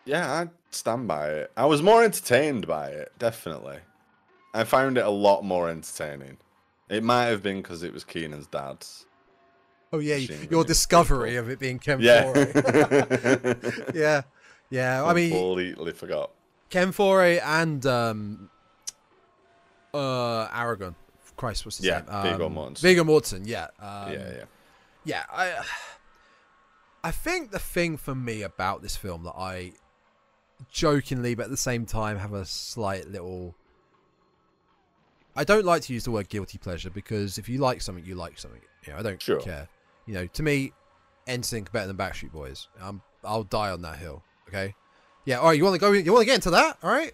Yeah, I stand by it. I was more entertained by it, definitely. I found it a lot more entertaining. It might have been because it was Keenan's dad's. Oh yeah, your discovery of it being Ken Yeah. Foray. yeah, yeah. I mean, completely forgot. Ken Foree and um, uh, Aragorn. Christ, what's his Yeah, name? Viggo Um, Mortensen. Viggo Mortensen. Yeah. Um, yeah, yeah. yeah. I, I think the thing for me about this film that I jokingly, but at the same time, have a slight little. I don't like to use the word guilty pleasure because if you like something, you like something. You know, I don't Sure. care. You know, to me, NSYNC better than Backstreet Boys. Um, I'll die on that hill. Okay. Yeah. All right. You want to go? You want to get into that? All right.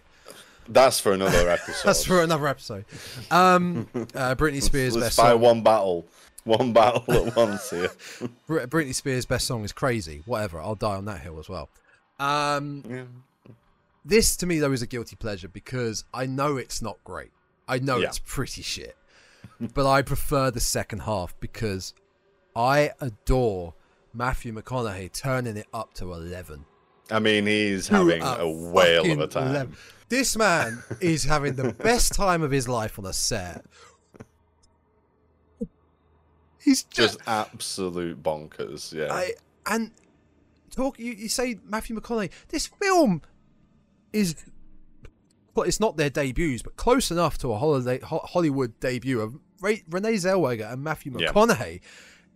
That's for another episode. That's for another episode. Um, uh, Britney Spears' Let's best song. one battle. One battle at once here. Britney Spears' best song is "Crazy." Whatever. I'll die on that hill as well. Um, Yeah. This to me though is a guilty pleasure because I know it's not great. I know Yeah. it's pretty shit, but I prefer the second half because I adore Matthew McConaughey turning it up to eleven. I mean, he's having a whale of a time. 11. This man is having the best time of his life on a set. He's just, Just absolute bonkers. Yeah. I and talk. You, you say Matthew McConaughey. This film is well, it's not their debuts, but close enough to a holiday Ho- Hollywood debut of Ray, Renee Zellweger and Matthew Yeah. McConaughey.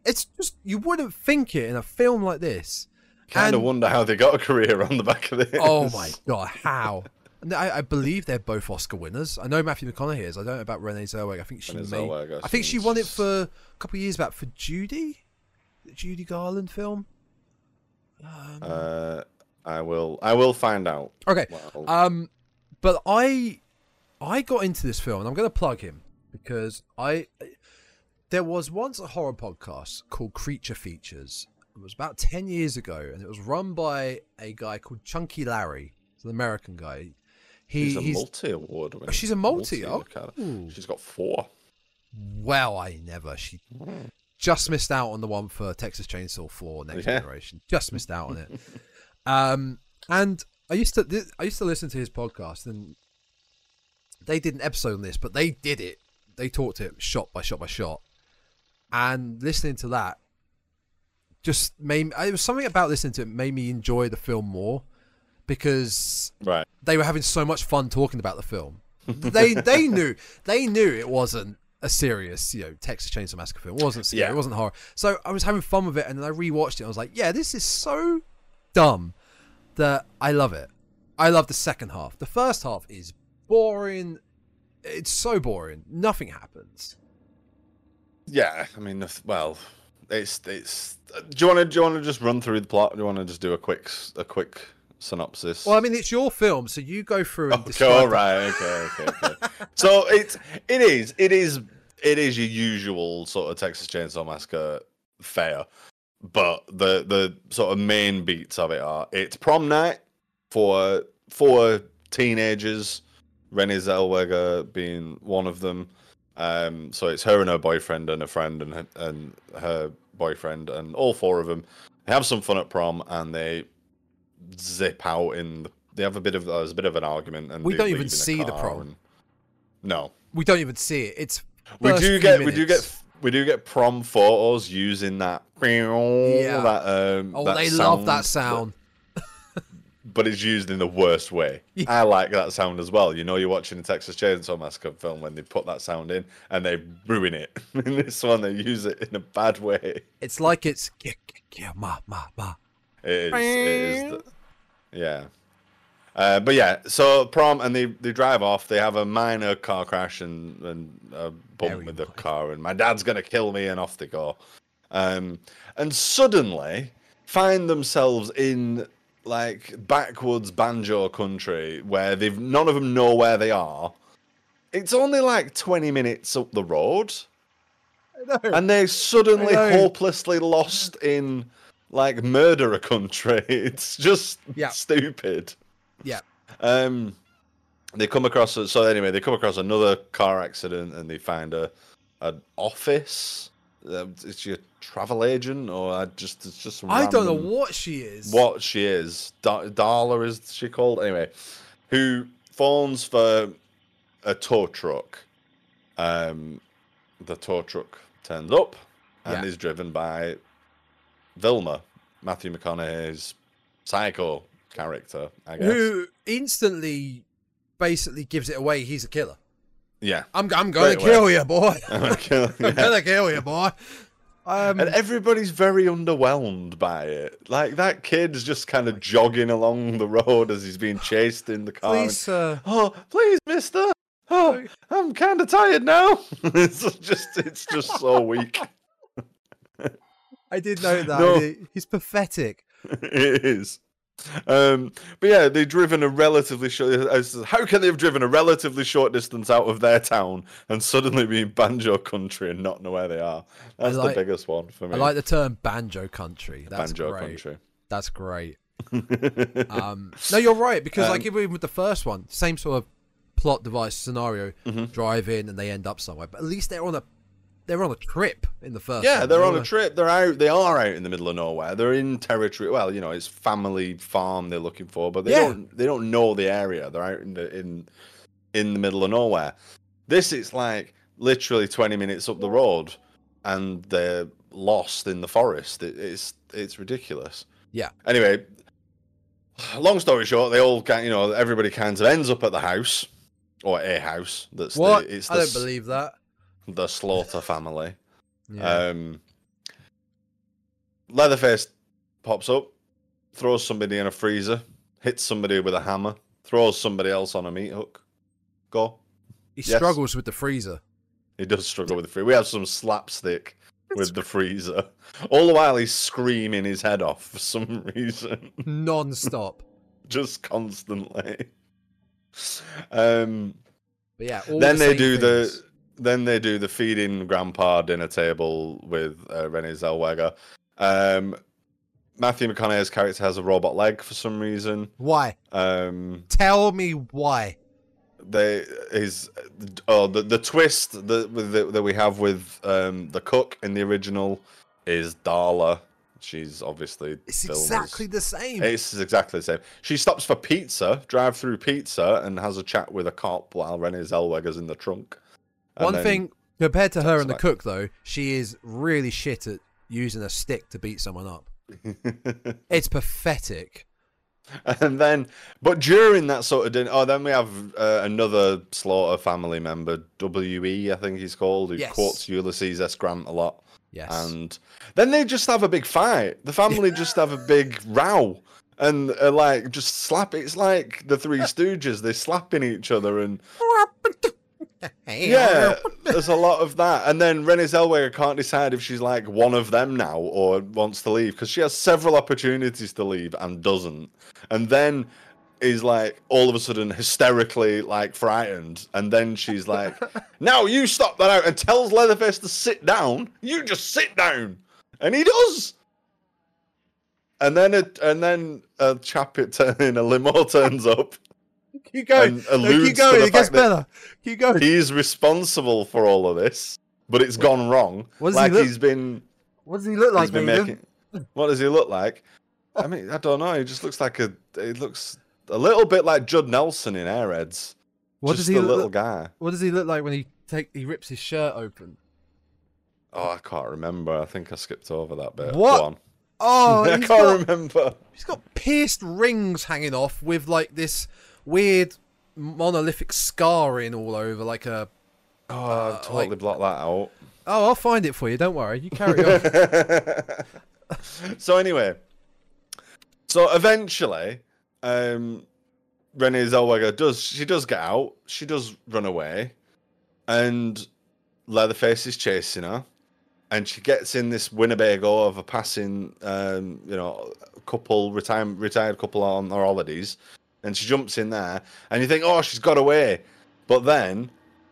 It's just you wouldn't think it in a film like this. kind of wonder how they got a career on the back of this. Oh my god, how? I, I believe they're both Oscar winners. I know Matthew McConaughey is. I don't know about Renee Zellweger. I think she Renee may. Zellweger I think she won it for a couple of years back for Judy, the Judy Garland film. Um, Uh, I will. I will find out. okay, Well, um, but I, I got into this film, and I'm going to plug him because I, there was once a horror podcast called Creature Features. It was about ten years ago, and it was run by a guy called Chunky Larry. It's an American guy. He, he's a he's multi award winner. Oh, she's a multi, oh. Academy. She's got four. Well, I never. She just missed out on the one for Texas Chainsaw 4 Next Yeah. Generation. Just missed out on it. um, and I used to I used to listen to his podcast, and they did an episode on this, but they did it. They talked it shot by shot by shot, and listening to that just made it was something about listening to it made me enjoy the film more because Right. they were having so much fun talking about the film. they they knew they knew it wasn't a serious, you know, Texas Chainsaw Massacre film. It wasn't scary, Yeah. it wasn't horror. So I was having fun with it, and then I rewatched it. I was like, yeah, this is so dumb that I love it. I love the second half. The first half is boring. It's so boring. Nothing happens. Yeah. I mean, well, it's it's. Do you want to do you want to just run through the plot? Do you want to just do a quick a quick synopsis? Well, I mean, it's your film, so you go through and Okay, describe. all right, okay, okay, okay. so it's it is it is it is your usual sort of Texas Chainsaw Massacre fare, but the the sort of main beats of it are it's prom night for four teenagers, Renee Zellweger being one of them. Um, so it's her and her boyfriend and a friend and her, and her boyfriend and all four of them. They have some fun at prom and they zip out in the, they have a bit of there's a bit of an argument and We don't even see the prom. and- no We don't even see it. It's we do get we do get we do get prom photos using that Yeah. that um Oh, that they love that sound. but it's used in the worst way. Yeah. I like that sound as well. You know, you're watching a Texas Chainsaw Massacre film when they put that sound in and they ruin it. in this one, they use it in a bad way. It's like it's yeah, yeah, ma ma ma. It is. It is the, yeah. Uh, but yeah, so prom and they, they drive off. They have a minor car crash and, and a bump with the minor. car, and my dad's gonna kill me, and off they go. Um, and suddenly find themselves in like backwoods banjo country where they've none of them know where they are. It's only like twenty minutes up the road, and they're suddenly hopelessly lost in like murderer country. It's just Yeah. stupid. Yeah. Um, they come across so anyway they come across another car accident and they find a an office. Uh, it's your travel agent or I just it's just I don't know what she is. what she is. Da- Darla is she called anyway? Who phones for a tow truck? Um, the tow truck turns up and Yeah. is driven by Vilmer, Matthew McConaughey's psycho character. I guess. Who instantly, basically gives it away. He's a killer. Yeah. I'm, I'm gonna Straight away. kill you, boy. I'm Yeah. gonna kill you, boy. Um, And everybody's very underwhelmed by it. Like that kid's just kind of jogging along the road as he's being chased in the car. and- please, uh, Oh, please, mister. Oh, I'm kind of tired now. it's just, it's just so weak. I did know that. No. He's pathetic. it is. Um, but yeah, they've driven a relatively short. How can they have driven a relatively short distance out of their town and suddenly be in banjo country and not know where they are? That's like- the biggest one for me. I like the term banjo country. That's banjo great. country. That's great. Um, no, you're right because like Um, even with the first one, same sort of plot device scenario, Mhm. drive in and they end up somewhere. But at least they're on a they're on a trip in the first. Yeah, one. they're on a trip. They're out. They are out in the middle of nowhere. They're in territory. Well, you know, it's family farm they're looking for, but they Yeah. don't. They don't know the area. They're out in the in in the middle of nowhere. This it's like literally twenty minutes up the road, and they're lost in the forest. It, it's it's ridiculous. Yeah. Anyway, long story short, they all kind. You know, everybody kind of ends up at the house or a house. That's What? The, it's I the, don't believe that. The Slaughter family. Yeah. Um, Leatherface pops up, throws somebody in a freezer, hits somebody with a hammer, throws somebody else on a meat hook. Go. he yes. struggles with the freezer. He does struggle with the freezer. We have some slapstick with the freezer. All the while he's screaming his head off for some reason, non-stop. just constantly. Um, But yeah, all then the they do things. the then they do the feeding grandpa dinner table with uh, Renee Zellweger. Um, Matthew McConaughey's character has a robot leg for some reason. why. Um, Tell me why. they his oh the the twist that that, that we have with um, the cook in the original is Darla. She's obviously It's exactly the same. It's exactly the same. She stops for pizza, drive through pizza, and has a chat with a cop while Renee Zellweger's in the trunk. And One then- thing compared to her and the like- cook, though, she is really shit at using a stick to beat someone up. It's pathetic. and then, but during that sort of dinner, oh, then we have uh, another Slaughter family member, We, I think he's called, who Yes. quotes Ulysses S. Grant a lot. Yes. And then they just have a big fight. The family just have a big row. And uh, like just slap. It's like the Three Stooges. They're slapping each other, and yeah, there's a lot of that. And then Renée Zellweger can't decide if she's like one of them now or wants to leave because she has several opportunities to leave and doesn't. And then is like all of a sudden hysterically like frightened. And then she's like, "Now you stop that out!" and tells Leatherface to sit down. You just sit down, and he does. And then it, and then a chap it in a limo turns up. Keep going. No, keep going. It gets better. Keep going. He's responsible for all of this, but it's gone wrong. What does he like look- he's been, What does he look like, he's been Nathan? making. What does he look like? I mean, I don't know. He just looks like a. He looks a little bit like Judd Nelson in Airheads. What just does he a look? little guy. What does he look like when he take he rips his shirt open? Oh, I can't remember. I think I skipped over that bit. What? Oh, I can't got, remember. he's got pierced rings hanging off with like this weird monolithic scarring all over, like a. Oh, Uh, I've totally like- blocked that out. Oh, I'll find it for you. Don't worry. You carry on. so anyway, so eventually, um, Renee Zellweger does she does get out. She does run away, and Leatherface is chasing her, and she gets in this Winnebago of a passing, um, you know, couple retired retired couple on their holidays, and she jumps in there, and you think, oh, she's got away, but then.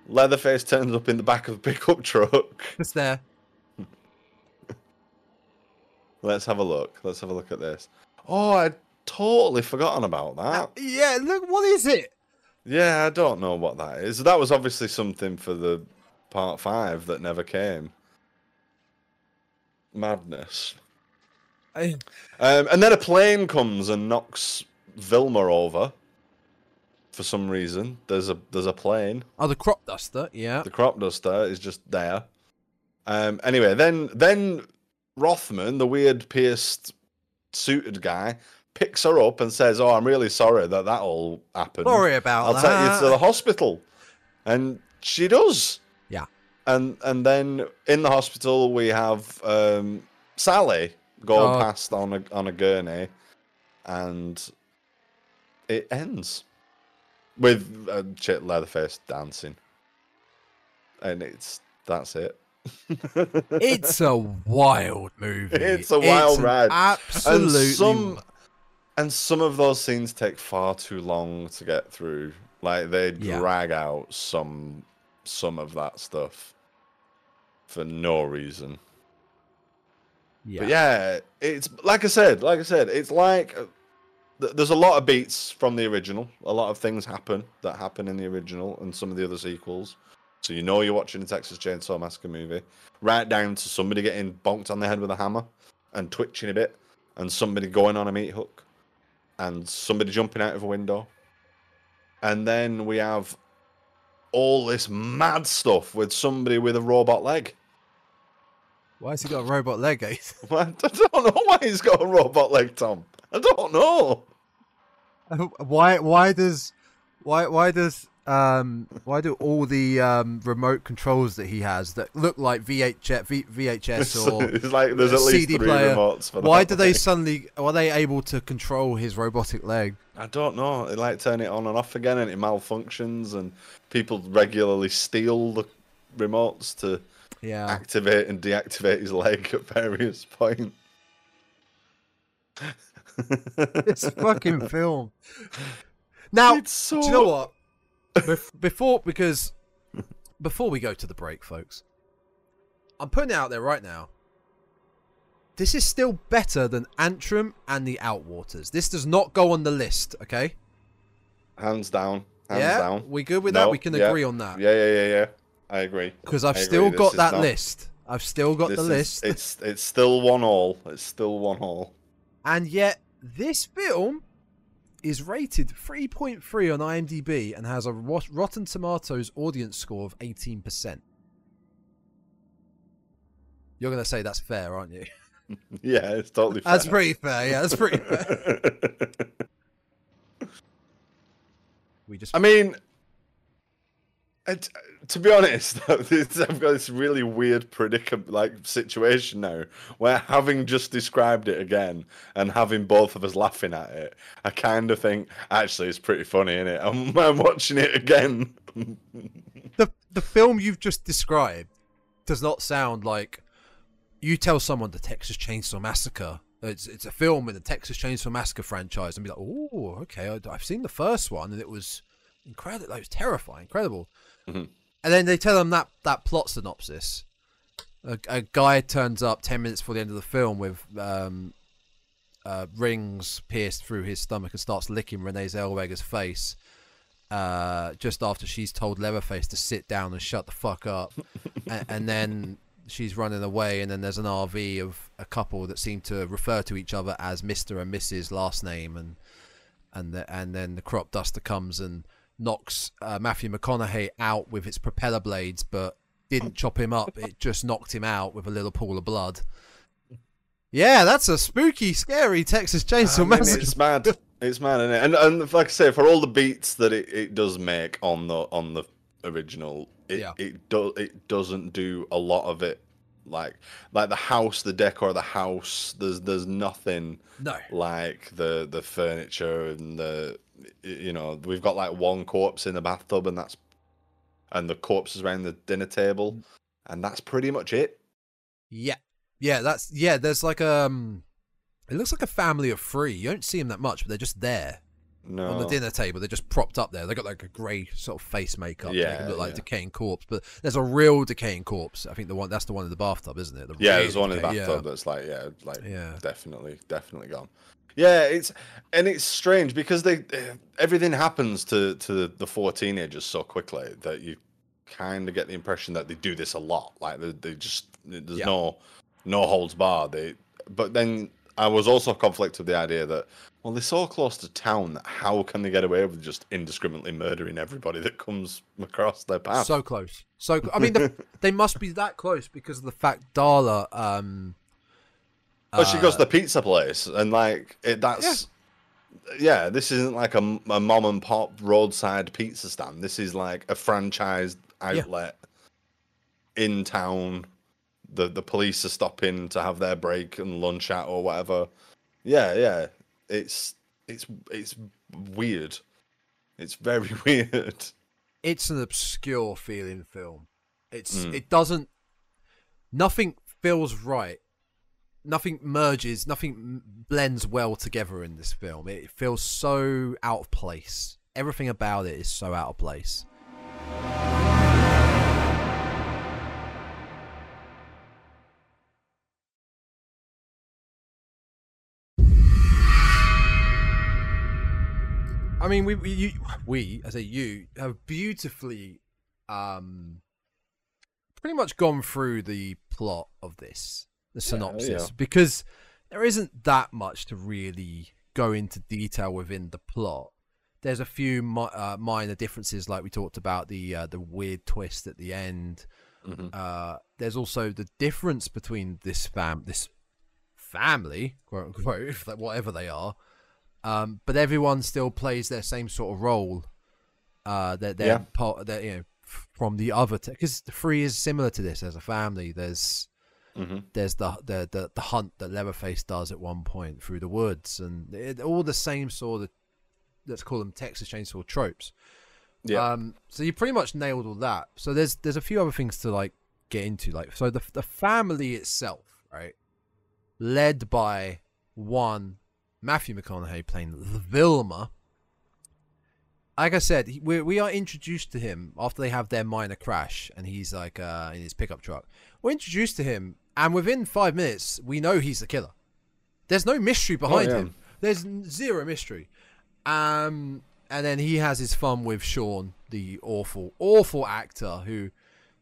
Leatherface turns up in the back of a pickup truck It's there. Let's have a look. Let's have a look at this. Oh, I'd totally forgotten about that. Yeah, look, what is it? Yeah, I don't know what that is. That was obviously something for the part five that never came. Madness. I, Um, and then a plane comes and knocks Vilmer over. For some reason, there's a there's a plane. oh, the crop duster. Yeah. The crop duster is just there. Um, anyway, then then Rothman, the weird pierced suited guy, picks her up and says, "Oh, I'm really sorry that that all happened. Sorry about I'll that. take you to the hospital." And she does. Yeah. And and then in the hospital we have um, Sally going Oh. past on a on a gurney, and it ends with uh, Leatherface dancing, and it's that's it. It's a wild movie. It's a wild an ride. Absolutely. And some and some of those scenes take far too long to get through. Like they Yeah. drag out some some of that stuff for no reason. yeah. But yeah, it's like I said, like I said, it's like there's a lot of beats from the original. A lot of things happen that happen in the original and some of the other sequels. So you know you're watching a Texas Chainsaw Massacre movie, right down to somebody getting bonked on the head with a hammer and twitching a bit, and somebody going on a meat hook, and somebody jumping out of a window, and then we have all this mad stuff with somebody with a robot leg. Why has he got a robot leg? Ace? I don't know why he's got a robot leg, Tom. I don't know. why? Why does? Why? Why does? Um, why do all the um, remote controls that he has that look like VHS, v, VHS or it's like there's at least CD three player. remotes for. Why do they thing. suddenly? Are they able to control his robotic leg? I don't know. They like turn it on and off again, and it malfunctions, and people regularly steal the remotes to Yeah. activate and deactivate his leg at various points. This fucking film. Now, it's so. do you know what? Bef- before, because before we go to the break, folks, I'm putting it out there right now. This is still better than Antrum and the Outwaters. This does not go on the list, okay? Hands down. Hands yeah, down. we good with No, that? We can yeah. agree on that Yeah, yeah, yeah, yeah. I agree. because I've I agree. still This got is that not- list. I've still got This the is- list, It's it's still one all. It's still one all. and yet this film is rated 3.3 on IMDb and has a Rotten Tomatoes audience score of 18%. You're going to say that's fair, aren't you? Yeah, it's totally. Fair. That's pretty fair. Yeah, that's pretty fair. We just I mean, it, to be honest, this- I've got this really weird predicament, like situation now, where having just described it again and having both of us laughing at it, I kind of think actually it's pretty funny, isn't it? I'm, I'm watching it again. the the film you've just described does not sound like you tell someone the Texas Chainsaw Massacre. It's it's a film in the Texas Chainsaw Massacre franchise, and be like, oh, okay, I, I've seen the first one, and it was incredible. It was terrifying, incredible. Mhm. And then they tell them that that plot synopsis. A, a guy turns up ten minutes before the end of the film with um, uh, rings pierced through his stomach and starts licking Renee Zellweger's face uh, just after she's told Leatherface to sit down and shut the fuck up, and, and then she's running away, and then there's an RV of a couple that seem to refer to each other as Mister and Mrs. last name, and and the, and then the crop duster comes and knocks uh, Matthew McConaughey out with its propeller blades, but didn't chop him up. It just knocked him out with a little pool of blood. Yeah, that's a spooky, scary Texas Chainsaw I mean, Massacre. it's mad. It's mad, isn't it? And and like I say, for all the beats that it, it does make on the on the original, it Yeah. it do, it doesn't do a lot of it. Like like the house, the decor of the house. There's there's nothing No. like the the furniture and the you know we've got like one corpse in the bathtub and that's and the corpses around the dinner table and that's pretty much it. Yeah, yeah, that's yeah. There's like um, it looks like a family of three. You don't see them that much, but they're just there. No. on the dinner table. They're just propped up there. They got like a grey sort of face makeup. Yeah, look like yeah. decaying corpse. But there's a real decaying corpse. I think the one that's the one in the bathtub, isn't it? The Yeah, there's one in the bathtub that's like, yeah, like Yeah. definitely, definitely gone. Yeah, it's and it's strange because they everything happens to to the four teenagers so quickly that you kind of get the impression that they do this a lot. Like they, they just there's Yeah. no no holds barred. They but then I was also conflicted with the idea that well they're so close to town that how can they get away with just indiscriminately murdering everybody that comes across their path? So close. So I mean, the, they must be that close because of the fact Darla. Um, Oh, she goes uh, to the pizza place, and like it, that's yeah. This isn't like a mom and pop roadside pizza stand. This is like a franchised outlet in town. The the police are stopping to have their break and lunch at or whatever. Yeah, yeah. It's it's it's weird. It's very weird. it's an obscure feeling film. It's Mm. it doesn't nothing feels right. Nothing merges, nothing blends well together in this film. It feels so out of place. Everything about it is so out of place. I mean, we we, you, we I say you have beautifully, um, pretty much gone through the plot of this, the synopsis, yeah. because there isn't that much to really go into detail within the plot. There's a few mi- uh, minor differences, like we talked about the uh, the weird twist at the end. Mhm. Uh, there's also the difference between this fam this family, quote unquote, whatever they are. Um, but everyone still plays their same sort of role. Uh, they're, they're Yeah. part, they're, you know, f- from the other because the three is similar to this as a family. There's Mhm. there's the, the the the hunt that Leatherface does at one point through the woods, and it, all the same sort of let's call them Texas Chainsaw tropes. Yeah. Um, so you pretty much nailed all that. So there's there's a few other things to like get into, like so the the family itself, right, led by one Matthew McConaughey playing the Vilmer. Like I said, we we are introduced to him after they have their minor crash, and he's like uh, in his pickup truck. We're introduced to him, and within five minutes, we know he's the killer. There's no mystery behind yeah. him. There's zero mystery. Um, and then he has his fun with Sean, the awful, awful actor who,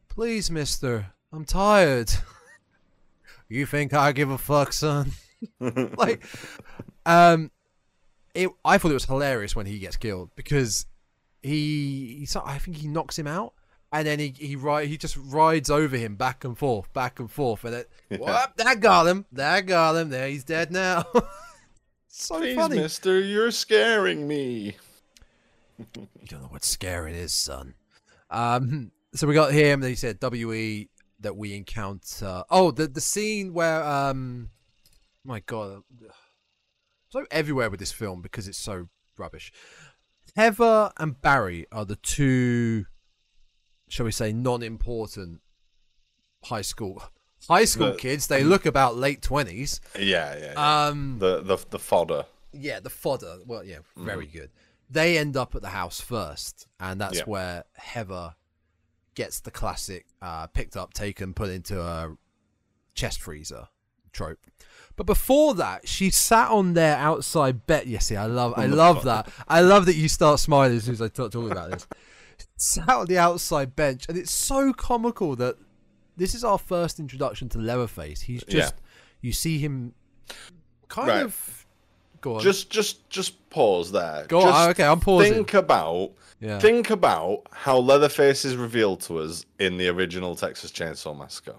please, Mister, I'm tired. you think I give a fuck, son? like, um, it. I thought it was hilarious when he gets killed because he, he I think he knocks him out. And then he he ride he just rides over him back and forth, back and forth, and it whoop, that got him, that got him. There, he's dead now. so Please, funny. Mister, you're scaring me. You don't know what scaring is, son. Um, so we got him. They said We that we encounter. Oh, the the scene where um, my god, so everywhere with this film because it's so rubbish. Heather and Barry are the two, shall we say, non-important high school high school The- kids. They look about late twenties. Yeah, yeah. yeah. Um, the the the fodder. yeah, the fodder. Well, yeah, very good. They end up at the house first, and that's Yeah. where Heather gets the classic uh, picked up, taken, put into a chest freezer trope. But before that, she sat on their outside bed. Yes, see, I love, I love that. I love that you start smiling as soon as I start talking about this. Sat on the outside bench, and it's so comical that this is our first introduction to Leatherface. He's Yeah. just, you see him kind Right. of. Go on. Just just just pause there. Go just on. Okay, I'm pausing. Think about Yeah. think about how Leatherface is revealed to us in the original Texas Chainsaw Massacre.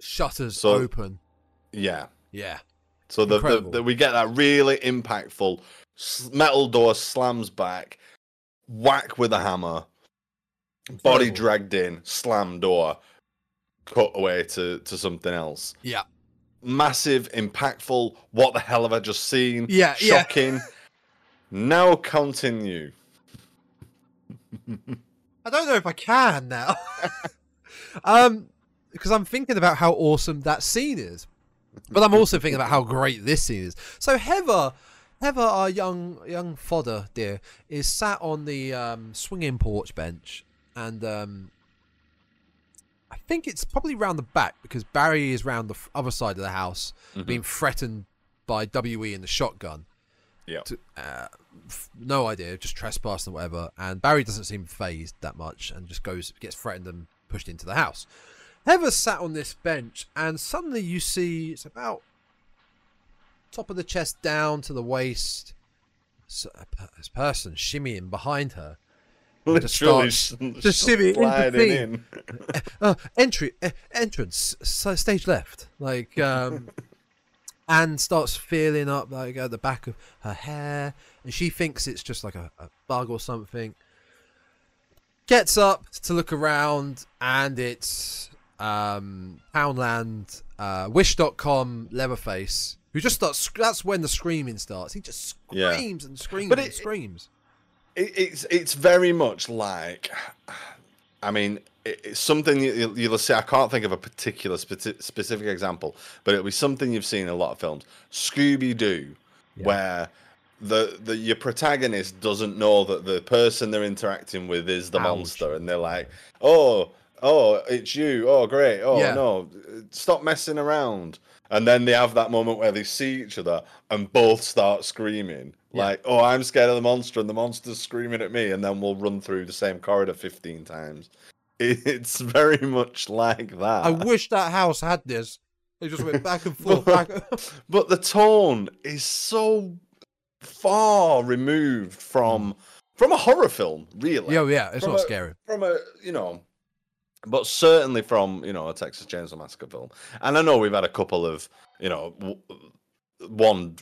Shutters So- open. Yeah. Yeah. So the we get that really impactful metal door slams back, whack with a hammer, body Incredible. dragged in, slam door, cut away to to something else. Yeah. Massive, impactful. What the hell have I just seen? Yeah, yeah. Shocking. now continue. I don't know if I can now. um, because I'm thinking about how awesome that scene is, but I'm also thinking about how great this scene is. So Heather Heather, our young young fodder dear, is sat on the um, swinging porch bench, and um, I think it's probably round the back because Barry is round the other side of the house, Mm-hmm. being threatened by We and the shotgun. Yeah. To, uh, f- no idea, just trespassing or whatever. And Barry doesn't seem phased that much, and just goes gets threatened and pushed into the house. Heather sat on this bench, and suddenly you see it's about top of the chest down to the waist. So this person shimmying behind her. And just Literally, starts- just sliding in. uh, entry uh, entrance so stage left like um and starts feeling up like at the back of her hair and she thinks it's just like a, a bug or something gets up to look around and it's um poundland uh wish.com leatherface who just starts that's when the screaming starts he just Yeah. screams and screams But and it- screams It, it's it's very much like, I mean, it, it's something you, you'll- you'll see. I can't think of a particular speci- specific example, but it'll be something you've seen in a lot of films. Scooby Doo, where the the your protagonist doesn't know that the person they're interacting with is the Ouch. monster, and they're like, oh. Oh, it's you. Oh, great. Oh, Yeah. no. Stop messing around. And then they have that moment where they see each other and both start screaming. Yeah. Like, oh, I'm scared of the monster and the monster's screaming at me. And then we'll run through the same corridor 15 times. It's very much like that. i wish that house had this they just went back and forth back but the tone is so far removed from hmm. from a horror film, really. yeah yeah it's From not a- scary from a you know but certainly from you know a texas chainsaw massacre film. And i know we've had a couple of you know w- one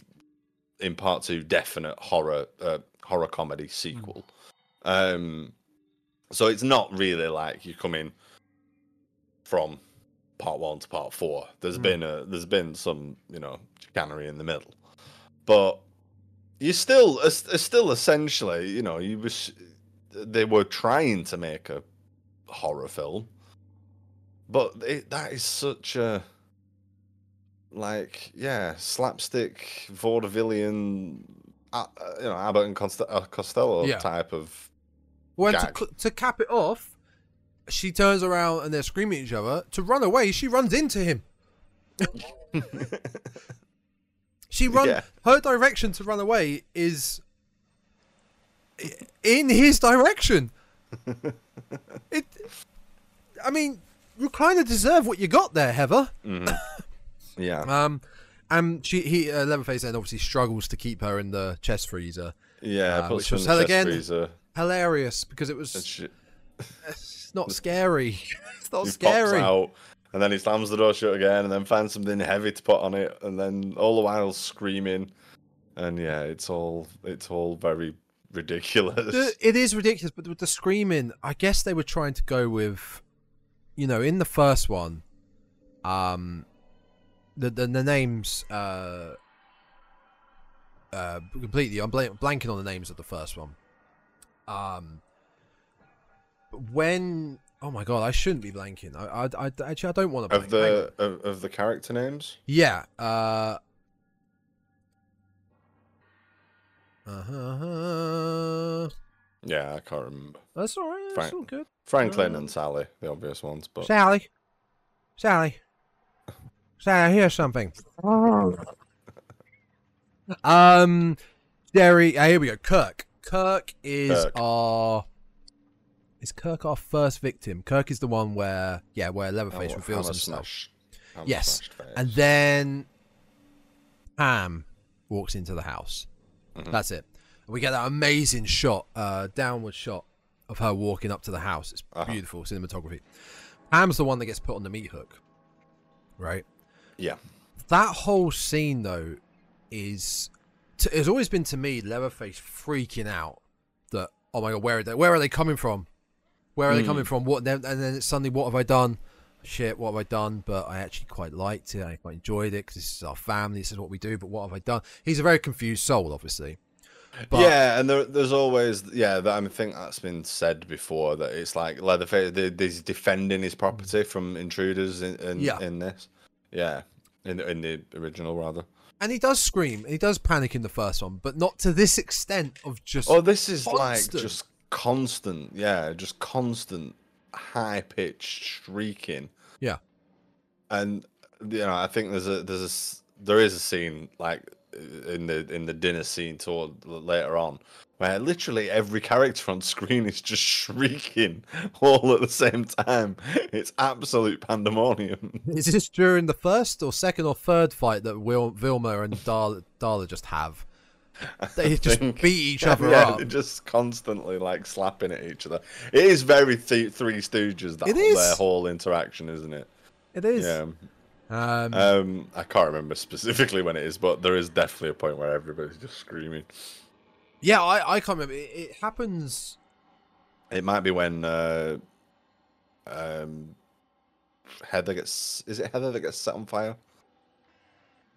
in part two definite horror uh, horror comedy sequel. Um so it's not really like you come in from part one to part four. There's Mm. been a there's been some you know chicanery in the middle. But you still it's, it's still essentially you know you was they were trying to make a horror film but it, that is such a like yeah slapstick vaudevillian uh, you know abbott and Costa- uh, costello Yeah. type of When to, to cap it off, she turns around and they're screaming at each other. To run away, she runs into him. She run Yeah. her direction to run away is in his direction. it, I mean, you kind of deserve what you got there, Heather. Mhm. yeah Um, and she he uh, Leatherface then obviously struggles to keep her in the chest freezer. yeah uh, which was hell again. freezer Hilarious because it was she, it's not scary. it's not he scary. pops out and then he slams the door shut again and then finds something heavy to put on it and then all the while screaming and yeah it's all it's all very ridiculous The- it is ridiculous, but with the screaming, I guess they were trying to go with, you know, in the first one, um, the the, the names, uh, uh, completely. I'm blank, blanking on the names of the first one. Um, when oh my god, I shouldn't be blanking. I I, I actually I don't want to blank. of the of, of the character names Yeah. Uh. Uh-huh. yeah i can't remember That's all right. That's Frank- all good. franklin Uh, and sally the obvious ones but Sally. Sally. Sally, here's something. um, Derry. Uh, here we go. Kirk. Kirk is Kirk. our. Is Kirk our first victim? Kirk is the one where, yeah, where Leatherface Oh, reveals himself. smash- Yes. And then Pam walks into the house. Mhm. That's it. We get that amazing shot, uh, downward shot of her walking up to the house. It's Uh-huh. beautiful cinematography. Pam's the one that gets put on the meat hook, right? yeah That whole scene, though, is t- it's always been to me Leatherface freaking out that oh my god, where are they? Where are they coming from? Where are they Hmm. coming from? What? And then it's suddenly, what have I done? Shit, what have I done? But I actually quite liked it. I quite enjoyed it because this is our family. This is what we do. But what have I done? He's a very confused soul, obviously. But, yeah, and there, there's always yeah. That, I think that's been said before that it's like Leatherface. He's defending his property from intruders in in, Yeah. in this. Yeah, in in the original rather. And he does scream. He does panic in the first one, but not to this extent of just. Oh, this is like just constant. Yeah, just constant high pitched shrieking. Yeah. And you know, I think there's a there's a there is a scene like in the in the dinner scene toward later on where literally every character on screen is just shrieking all at the same time. It's absolute pandemonium. Is this during the first or second or third fight that Wil- Vilmer and Darla, Darla just have? They just think- beat each other yeah, up. just constantly like slapping at each other. It is very th- Three Stooges that their whole interaction, isn't it? It is. Yeah. Um, Um, I can't remember specifically when it is, but there is definitely a point where everybody's just screaming. yeah, I, I can't remember. It, it happens. It might be when uh, um, Heather gets. Is it Heather that gets set on fire?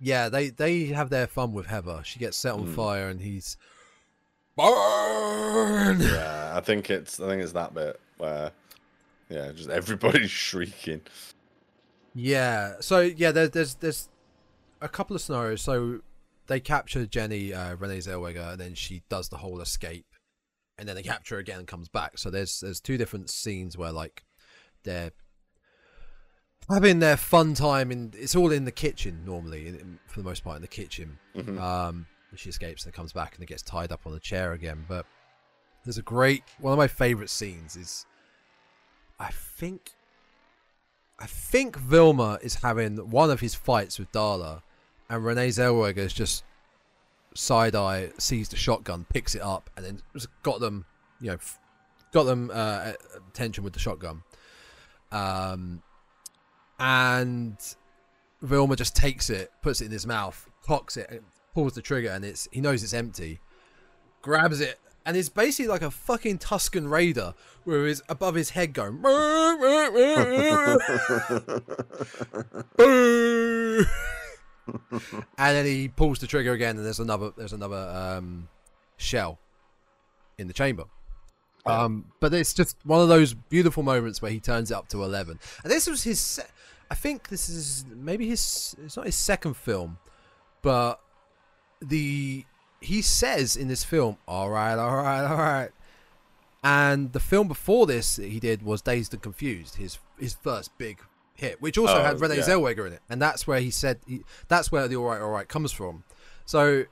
Yeah, they they have their fun with Heather. She gets set on Hmm. fire, and he's burn. Yeah, I think it's. I think it's that bit where, yeah, just everybody's shrieking. Yeah. So yeah, there's there's there's a couple of scenarios. So they capture Jenny uh, Renee Zellweger, and then she does the whole escape, and then they capture her again and comes back. So there's there's two different scenes where like they're having their fun time, and it's all in the kitchen normally, in- in- for the most part in the kitchen. Mhm. Um, she escapes and comes back and it gets tied up on the chair again. But there's a great one of my favorite scenes is I think I think Vilmer is having one of his fights with Darla, and Renee Zellweger is just side eye sees the shotgun, picks it up, and then got them, you know got them uh, attention with the shotgun. Um, and Vilmer just takes it, puts it in his mouth, cocks it, and pulls the trigger, and it's he knows it's empty. Grabs it, and it's basically like a fucking Tusken Raider, where he's above his head going. "Boo!" and then he pulls the trigger again, and there's another there's another um, shell in the chamber. Um, but it's just one of those beautiful moments where he turns it up to eleven, and this was his. Se- I think this is maybe his. It's not his second film, but the he says in this film, "All right, all right, all right," and the film before this that he did was Dazed and Confused, his his first big hit, which also Oh, had Renee yeah. Zellweger in it, and that's where he said he, that's where the "All right, all right" comes from. So,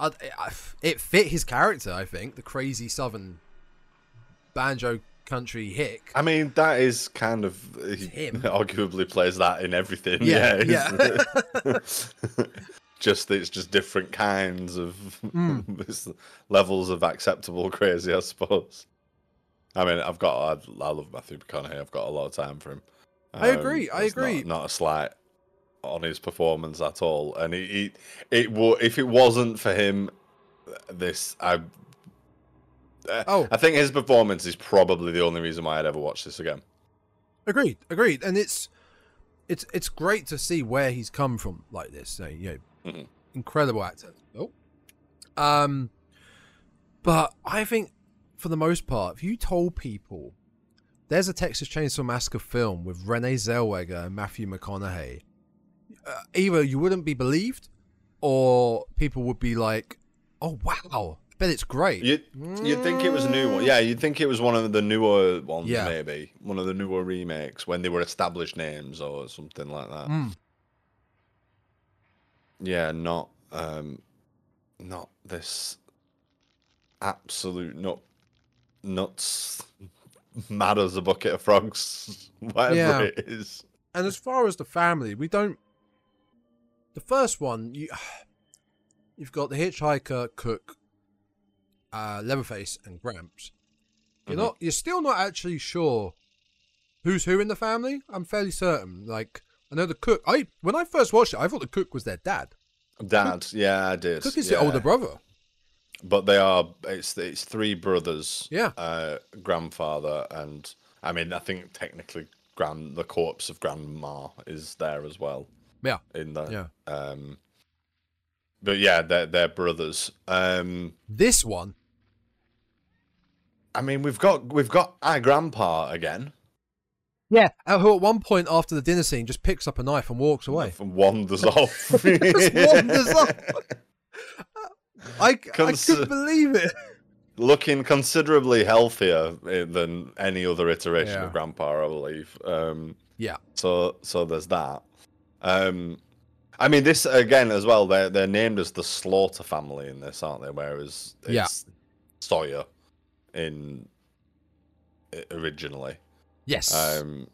I, I, it fit his character, I think, the crazy Southern banjo country hick. I mean, that is kind of he him. arguably plays that in everything. Yeah, Yeah, it's- just it's just different kinds of hmm. this- levels of acceptable crazy, I suppose. I mean, I've got I, I love Matthew McConaughey. I've got a lot of time for him. I agree, um, I it's not- agree. Not, a slight on his performance at all, and he, he it would if it wasn't for him, this I. uh, Oh. I think his performance is probably the only reason why I'd ever watch this again. Agreed, agreed, and it's it's it's great to see where he's come from like this. So, you know, Mhm. incredible actor. Oh, um, but I think for the most part, if you told people there's a Texas Chainsaw Massacre film with Renee Zellweger and Matthew McConaughey, uh, either you wouldn't be believed, or people would be like, "Oh wow, bet it's great." You'd, you'd think it was a new one. Yeah, you'd think it was one of the newer ones, Yeah. maybe. One of the newer remakes when they were established names or something like that. Mm. Yeah, not um not this absolute nut nuts mad as a bucket of frogs, whatever Yeah. it is. And as far as the family, we don't. The first one, you you've got the hitchhiker, cook, uh, Leatherface, and Gramps. You're Mhm. not. You're still not actually sure who's who in the family. I'm fairly certain. Like I know the cook. I when I first watched it, I thought the cook was their dad. Dad, yeah, I did. Cook is yeah. the older brother. But they are it's it's three brothers. Yeah. Uh grandfather and I mean I think technically grand the corpse of grandma is there as well Yeah, in the yeah. um but yeah, they're they're brothers. Um This one, I mean we've got we've got our grandpa again. Yeah, uh, who at one point after the dinner scene just picks up a knife and walks away. And wanders off. Wanders off. I, I couldn't believe it. Looking considerably healthier eh, than any other iteration Yeah. of Grandpa, I believe. Um, Yeah. So so there's that. Um, I mean, this again as well. They're they're named as the Slaughter family in this, aren't they? Whereas it's Yeah. Sawyer in originally. Yes. Um,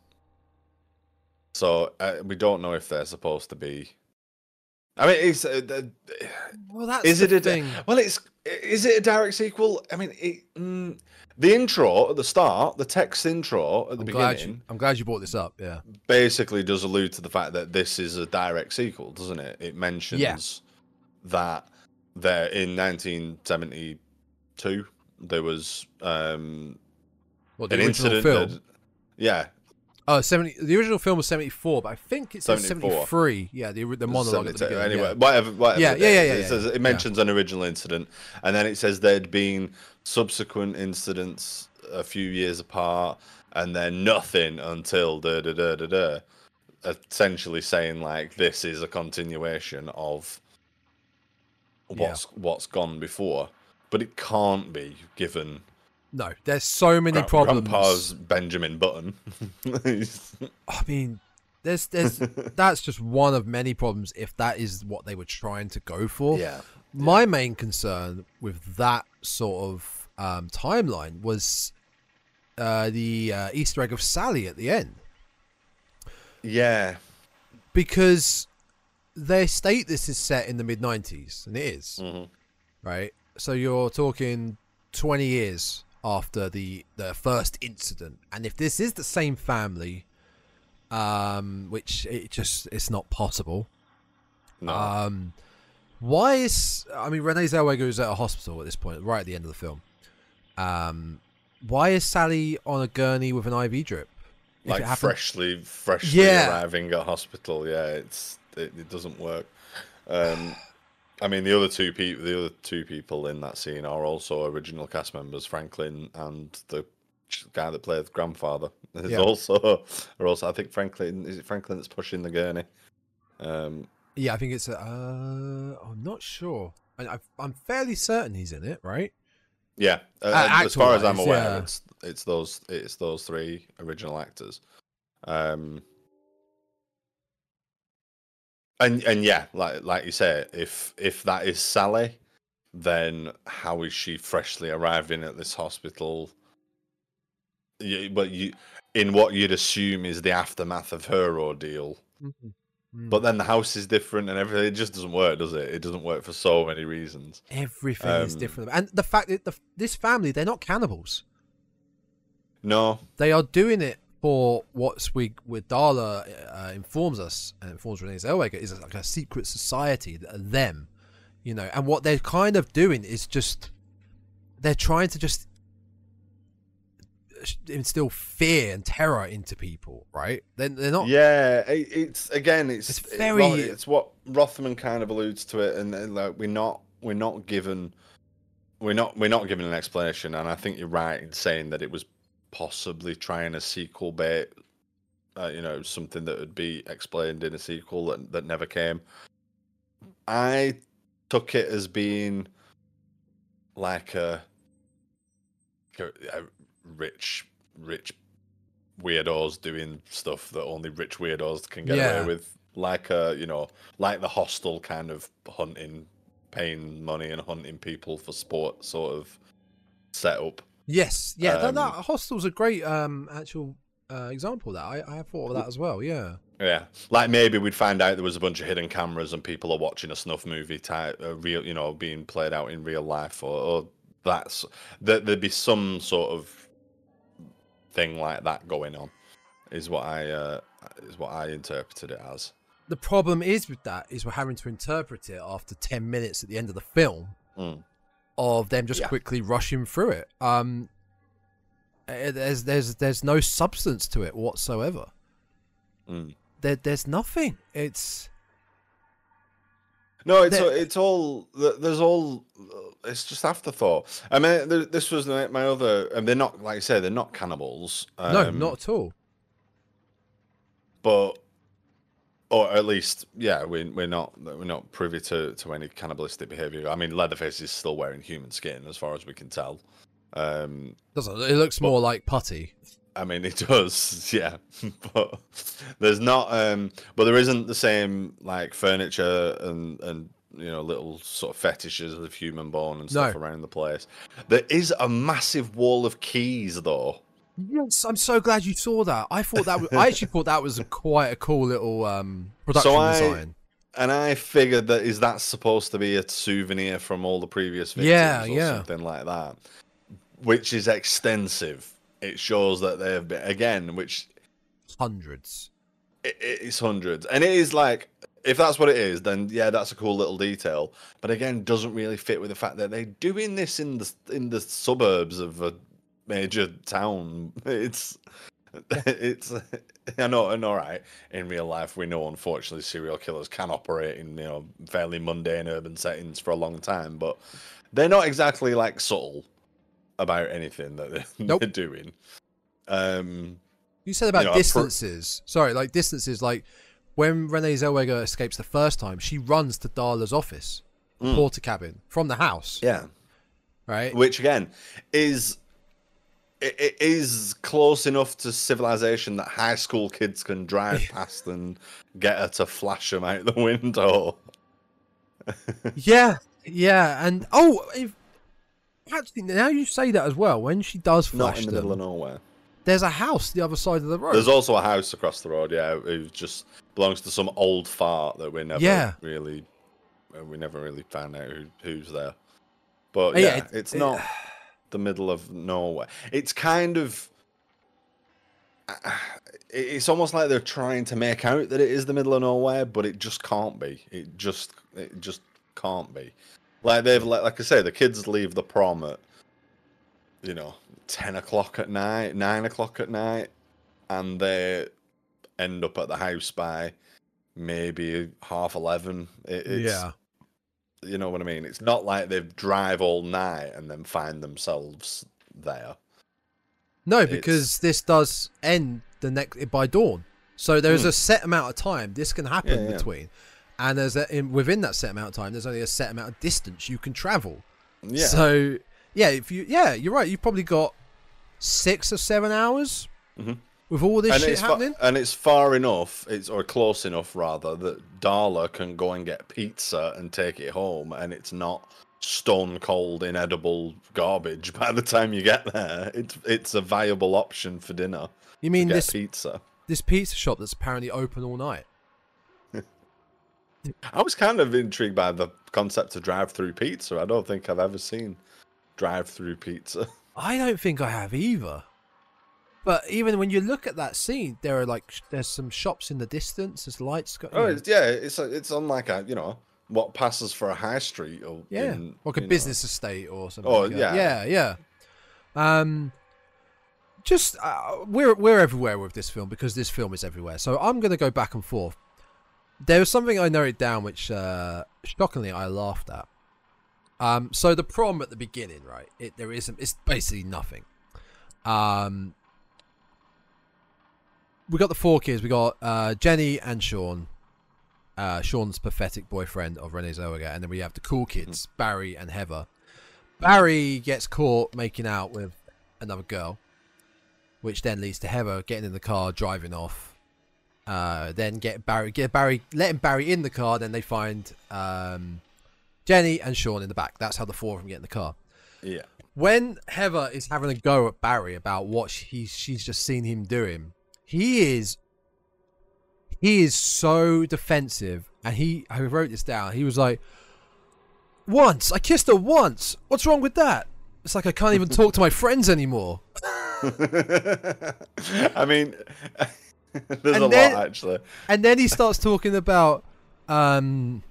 so uh, we don't know if they're supposed to be. I mean, it's uh, the- well, that's is the it a thing. well? It's is it a direct sequel? I mean, it, mm, the intro at the start, the text intro at the I'm glad, beginning, you, I'm glad you brought this up. Yeah. basically does allude to the fact that this is a direct sequel, doesn't it? It mentions that there in 1972 there was um, What the an incident. film? That, yeah, Oh, 70, the original film was 74, but I think it's 73. Yeah, the, the monologue at the beginning. Anyway, yeah. whatever. whatever Yeah, it yeah, yeah, yeah, It, says, yeah. it mentions an original incident, and then it says there'd been subsequent incidents a few years apart, and then nothing until da da da da da. Essentially saying like this is a continuation of what's what's gone before, but it can't be given No, there's so many Gra- problems. Grandpa's Benjamin Button. I mean, there's there's that's just one of many problems if that is what they were trying to go for. yeah. My main concern with that sort of um, timeline was uh, the uh, Easter egg of Sally at the end Yeah. because they state this is set in the mid 90s, and it is, Mhm. right? So you're talking 20 years after the the first incident, and if this is the same family, um, which it just it's not possible. No. Um, why is I mean Renee Zellweger is at a hospital at this point, right at the end of the film. Um, why is Sally on a gurney with an IV drip? Like freshly freshly Yeah. arriving at hospital yeah it's it, it doesn't work um i mean the other two people the other two people in that scene are also original cast members franklin and the guy that played the grandfather is Yeah. also are also i think franklin is it franklin that's pushing the gurney um Yeah, I think it's. Uh, I'm not sure. I, I, I'm fairly certain he's in it, right? yeah uh, Uh, as far as i'm aware yeah. it's it's those it's those three original actors um and and yeah like like you say if if that is sally then how is she freshly arriving at this hospital? You, but you in what you'd assume is the aftermath of her ordeal. Mm. but then the house is different and everything it just doesn't work does it? It doesn't work for so many reasons. Everything is um, different, and the fact that the, this family they're not cannibals. no. They are doing it for what's we with Darla uh, informs us and informs Renee Zellweger is like a secret society them, you know, and what they're kind of doing is just they're trying to just instill fear and terror into people, right? They're, they're not. Yeah, it, it's again, it's It's very- well, it's what Rothman kind of alludes to it, and, and like we're not we're not given we're not we're not given an explanation, and I think you're right in saying that it was possibly trying a sequel bait, uh, you know, something that would be explained in a sequel that that never came. I took it as being like a, a, rich rich weirdos doing stuff that only rich weirdos can get Yeah. away with like a you know like the hostel kind of hunting paying money and hunting people for sport sort of setup Yes, yeah. that, that Um, hostel's a great um actual uh, example of that. I, I thought of that as well. Yeah. yeah like maybe we'd find out there was a bunch of hidden cameras and people are watching a snuff movie type uh, real you know being played out in real life or, or that's that there'd be some sort of thing like that going on is what i uh is what i interpreted it as the problem is with that is we're having to interpret it after 10 minutes at the end of the film Mm. Of them just Yeah. quickly rushing through it um eh, there's there's there's no substance to it whatsoever Mm. there, there's nothing it's No, it's There- all, it's all there's all it's just afterthought. I mean, this was my other, and they're not like I say they're not cannibals. no um, not at all but or at least yeah, we we're not we're not privy to to any cannibalistic behavior. I mean, Leatherface is still wearing human skin as far as we can tell. Um, Doesn't it? Looks more like putty. I mean, it does, yeah. but there's not, um, but there isn't the same like furniture and and you know little sort of fetishes of human bone and stuff No. around the place. There is a massive wall of keys, though. Yes, I'm so glad you saw that. I thought that was, I actually thought that was a, quite a cool little um, production I- design. And I figured that is that supposed to be a souvenir from all the previous victims Yeah, or yeah. something like that, which is extensive. It shows that they have been again, which Hundreds. it, it's hundreds, and it is like if that's what it is, then yeah, that's a cool little detail. But again, doesn't really fit with the fact that they're doing this in the in the suburbs of a major town. It's it's I know, and all right. In real life, we know unfortunately serial killers can operate in you know fairly mundane urban settings for a long time, but they're not exactly like subtle about anything that they're, Nope. they're doing. Um, You said about You know, a pro- distances. Sorry, like distances. Like when Renee Zellweger escapes the first time, she runs to Darla's office, Mm. porter cabin from the house. yeah, Right. which again is it, it is close enough to civilization that high school kids can drive past and get her to flash them out the window. Yeah, yeah, and oh, if, actually, now you say that as well. When she does flash, Not in the them, middle of nowhere. there's a house the other side of the road. There's also a house across the road, yeah, who just belongs to some old fart that we never Yeah. really, we never really found out who, who's there. But yeah, yeah, it- it's it- not the middle of nowhere. It's kind of, it's almost like they're trying to make out that it is the middle of nowhere, but it just can't be. It just, it just can't be. Like they've, like, like I say, the kids leave the prom at, you know, ten o'clock at night, nine o'clock at night, and they end up at the house by maybe half eleven. It, yeah, you know what I mean. It's not like they drive all night and then find themselves there. no, because this does end the next by dawn. So there's Hmm. a set amount of time this can happen Yeah, yeah. between, and there's a, in, within that set amount of time, there's only a set amount of distance you can travel. Yeah, So yeah, if you yeah, you're right. You've probably got six or seven hours Mhm. With all this and shit fa- and it's far enough, it's or close enough rather that Darla can go and get pizza and take it home, and it's not stone cold inedible garbage by the time you get there. It's it's a viable option for dinner. you mean this pizza. this pizza shop that's apparently open all night? I was kind of intrigued by the concept of drive-through pizza. I don't think I've ever seen drive-through pizza. I don't think I have either. But even when you look at that scene, there are like there's some shops in the distance. There's lights. Go- Oh, know. yeah, it's a, it's on like a you know what passes for a high street or yeah, in, like a know- business estate or something. Oh, like that. yeah. yeah, yeah. Um, just uh, we're we're everywhere with this film because this film is everywhere. So I'm gonna go back and forth. There was something I noted down which uh, shockingly I laughed at. Um, so the prom at the beginning, right? It there isn't. It's basically nothing. Um, we got the four kids. We got uh, Jenny and Sean. Uh, Sean's pathetic boyfriend of Renee Zellweger, and then we have the cool kids, Barry and Heather. Barry gets caught making out with another girl, which then leads to Heather getting in the car, driving off. Uh, then get Barry, get Barry, letting Barry in the car. Then they find um, Jenny and Sean in the back. That's how the four of them get in the car. Yeah, When Heather is having a go at Barry about what she, she's just seen him doing, he is he is so defensive, and he I wrote this down. He was like, "Once I kissed her once. What's wrong with that? It's like I can't even talk to my friends anymore." I mean, there's And a then- lot actually. And then he starts talking about um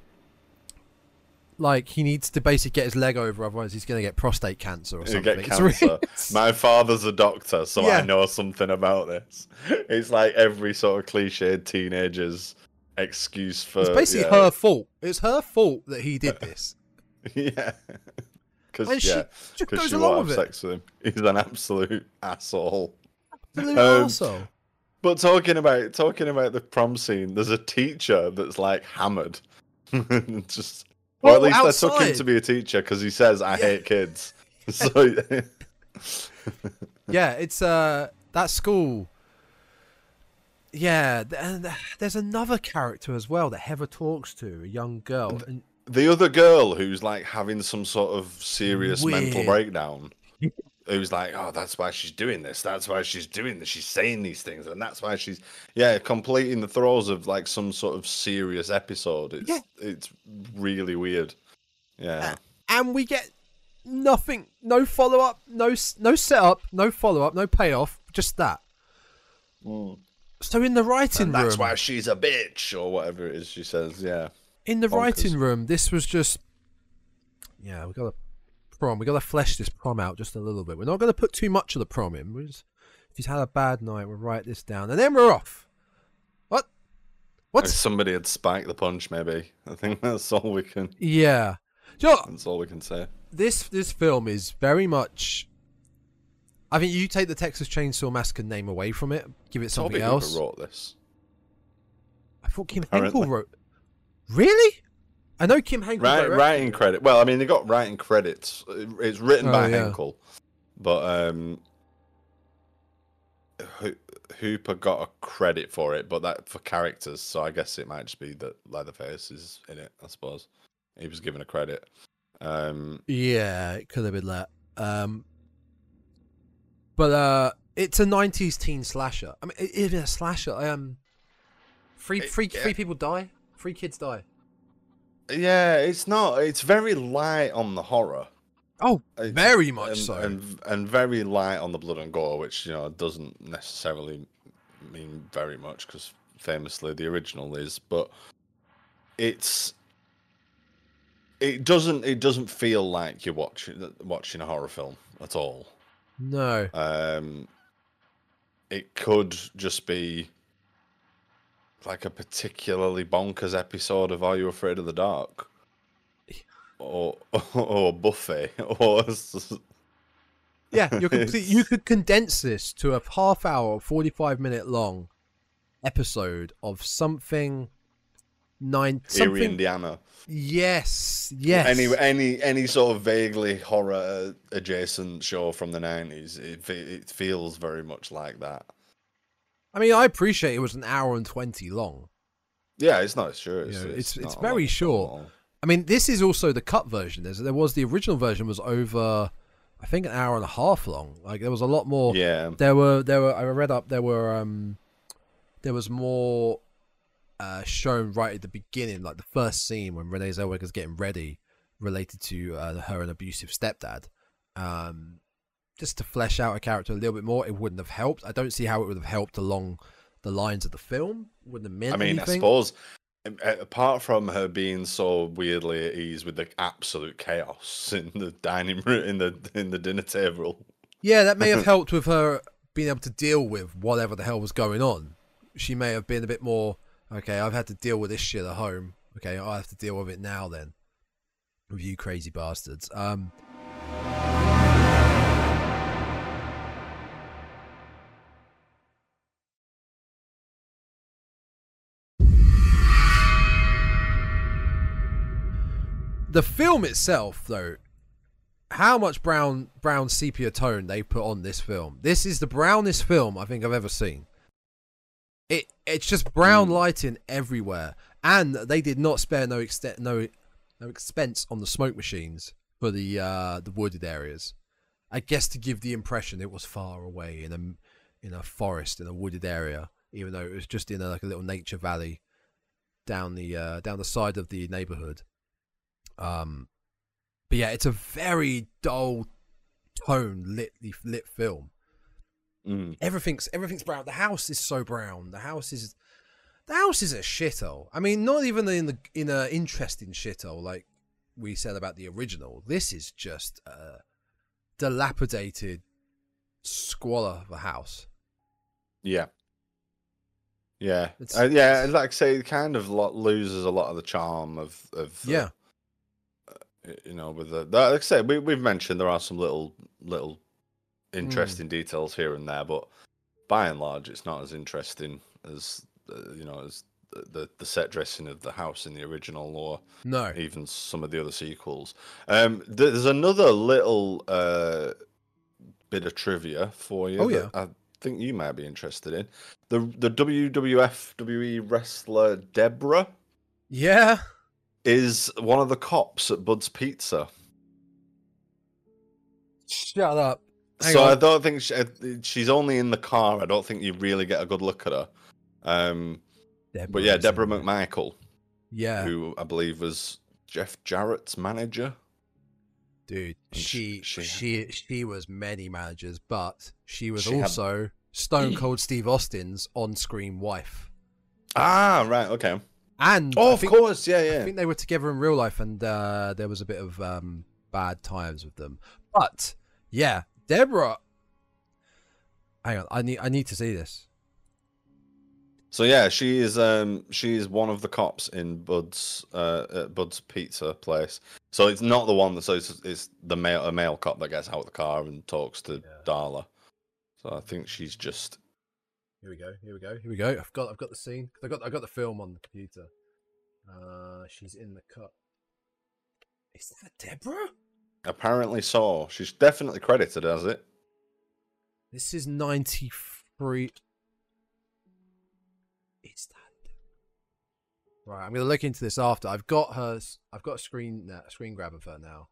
like he needs to basically get his leg over, otherwise he's going to get prostate cancer or something. get cancer. My father's a doctor, so Yeah. I know something about this. It's like every sort of cliched teenager's excuse for. It's basically yeah, her fault. It's her fault that he did this. Yeah. Because she yeah, 'cause goes she along with it. sex with him. He's an absolute asshole. Absolute Um, arsehole. But talking about talking about the prom scene, there's a teacher that's like hammered. Just or Well, at least I took him to be a teacher because he says I Yeah. hate kids. So yeah, it's uh that school. Yeah, and there's another character as well that Heather talks to, a young girl. And the other girl who's like having some sort of serious mental breakdown. Who's like, oh, that's why she's doing this. That's why she's doing this. She's saying these things, and that's why she's, yeah, completing the throes of like some sort of serious episode. It's Yeah. it's really weird. Yeah, and we get nothing, no follow up, no no setup, no follow up, no payoff, just that. Mm. So in the writing and that's room, why she's a bitch or whatever it is she says. Yeah, in the bonkers. writing room, this was just, yeah, we got to prom. We got to flesh this prom out just a little bit. We're not going to put too much of the prom in. We're just, if he's had a bad night, we'll write this down, and then we're off. What? if What's? somebody had spiked the punch, maybe. I think that's all we can. Yeah. You know? That's all we can say. this this film is very much. I think you take the Texas Chainsaw Massacre name away from it, give it something Toby else. Wrote this. I thought Kim Apparently. Henkel wrote. Really? I know Kim Henkel. Right, writing credit. Well, I mean, they got writing credits. It's written Oh, by yeah. Henkel, but um, Ho- Hooper got a credit for it, but that for characters. So I guess it might just be that Leatherface is in it. I suppose he was given a credit. Um, Yeah, it could have been that. Um, but uh, it's a '90s teen slasher. I mean, it is a slasher. Um, three, It- yeah. three people die. Three kids die. Yeah, it's not. It's very light on the horror. Oh, It's- very much and, so. and and very light on the blood and gore, which you know doesn't necessarily mean very much because famously the original is, but it's it doesn't it doesn't feel like you're watching watching a horror film at all. no. Um, it could just be like a particularly bonkers episode of Are You Afraid of the Dark? Or or Buffy or Yeah, you're complete. You could condense this to a half hour, forty-five minute long episode of something nine. Something. Indiana. Yes, yes. Any any any sort of vaguely horror adjacent show from the nineties, it it feels very much like that. I mean, I appreciate it was an hour and twenty long. Yeah, it's not sure. It's Yeah, it's- it's not very short. I mean, this is also the cut version. There's, there was the original version was over, I think, an hour and a half long. Like there was a lot more. Yeah, There were there were I read up there were um there was more uh shown right at the beginning, like the first scene when Renee Zellweger's getting ready, related to uh, her and abusive stepdad. Um, just to flesh out a character a little bit more, it wouldn't have helped. I don't see how it would have helped along the lines of the film. Wouldn't have meant I mean, I suppose um, apart from her being so weirdly at ease with the absolute chaos in the dining room, in the in the dinner table. Yeah, that may have helped with her being able to deal with whatever the hell was going on. She may have been a bit more okay. I've had to deal with this shit at home. Okay, I have to deal with it now. Then, with you crazy bastards. Um, the film itself, though, how much brown brown sepia tone they put on this film. This is the brownest film I think I've ever seen. It it's just brown Mm. lighting everywhere, and they did not spare no extent no no expense on the smoke machines for the uh, the wooded areas. I guess to give the impression it was far away in a in a forest in a wooded area, even though it was just in a, like a little nature valley down the uh, down the side of the neighborhood. Um, but yeah, it's a very dull tone lit lit film. Mm. Everything's everything's brown. The house is so brown. The house is the house is a shithole. I mean, not even in the in a interesting shithole like we said about the original. This is just a dilapidated squalor of a house. Yeah. Yeah, uh, yeah. Like I say, it kind of lo- loses a lot of the charm of of the- Yeah. You know, with the that- like I say, we we've mentioned there are some little little interesting details here and there, but by and large, it's not as interesting as uh, you know as the, the the set dressing of the house in the original, or No. even some of the other sequels. Um, there's another little uh, bit of trivia for you. Oh, that I think you might be interested in. The the WWF WWE wrestler Deborah Yeah. Is one of the cops at Bud's Pizza. Shut up. Hang so I don't think she, uh, she's only in the car. I don't think you really get a good look at her. Um, but yeah, Deborah. McMichael, Yeah, who I believe was Jeff Jarrett's manager. dude. She she- she she was many managers, but she was She had- also Stone Cold Steve Austin's on-screen wife. Ah, right, okay. And Oh, I of course, yeah, yeah. I think they were together in real life, and uh, there was a bit of um, bad times with them. But yeah, Deborah. Hang on, I need I need to see this. So yeah, she is um she is one of the cops in Bud's uh at Bud's pizza place. So it's not the one that so it's, it's the male a male cop that gets out of the car and talks to Yeah. Darla. So I think she's just Here we go. Here we go. Here we go. I've got I've got the scene. I got I got the film on the computer. Uh, she's in the cut. Is that Deborah? apparently so. She's definitely credited as it. This is ninety three. Is that? Right, I'm gonna look into this after. I've got her. I've got a screen uh, screen grab of her now.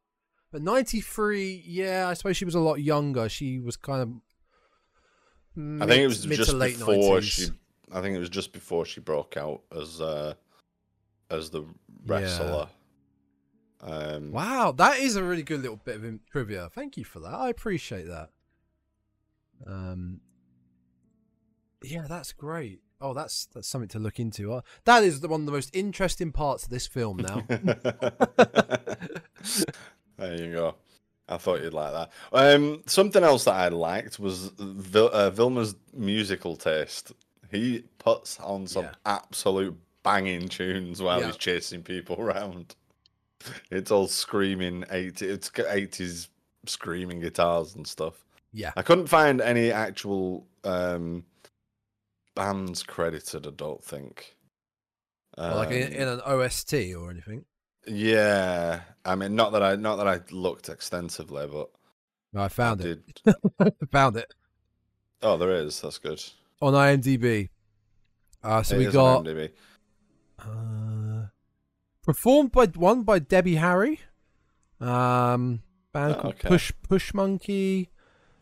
But ninety three, yeah, I suppose she was a lot younger. She was kind of. I think it was mid just to late before 90s. she. I think it was just before she broke out as uh as the wrestler. Um, Wow, that is a really good little bit of trivia. Thank you for that. I appreciate that. Um, yeah, that's great. Oh, that's that's something to look into. Uh, that is the, one of the most interesting parts of this film. Now, there you go. I thought you'd like that. Um, something else that I liked was Vil- uh, Vilmer's musical taste. He puts on some Yeah. absolute banging tunes while Yeah. he's chasing people around. It's all screaming 80, it's 80s screaming guitars and stuff. yeah, I couldn't find any actual um, bands credited. I don't think. Or like in, Um, in an OST or anything. Yeah, I mean, not that I not that I looked extensively, but No, I found I it. found it Oh, there is. That's good. on IMDb. Uh, so It we got IMDb. uh, performed by one by Debbie Harry. Um, band Oh, okay. Push Push Monkey.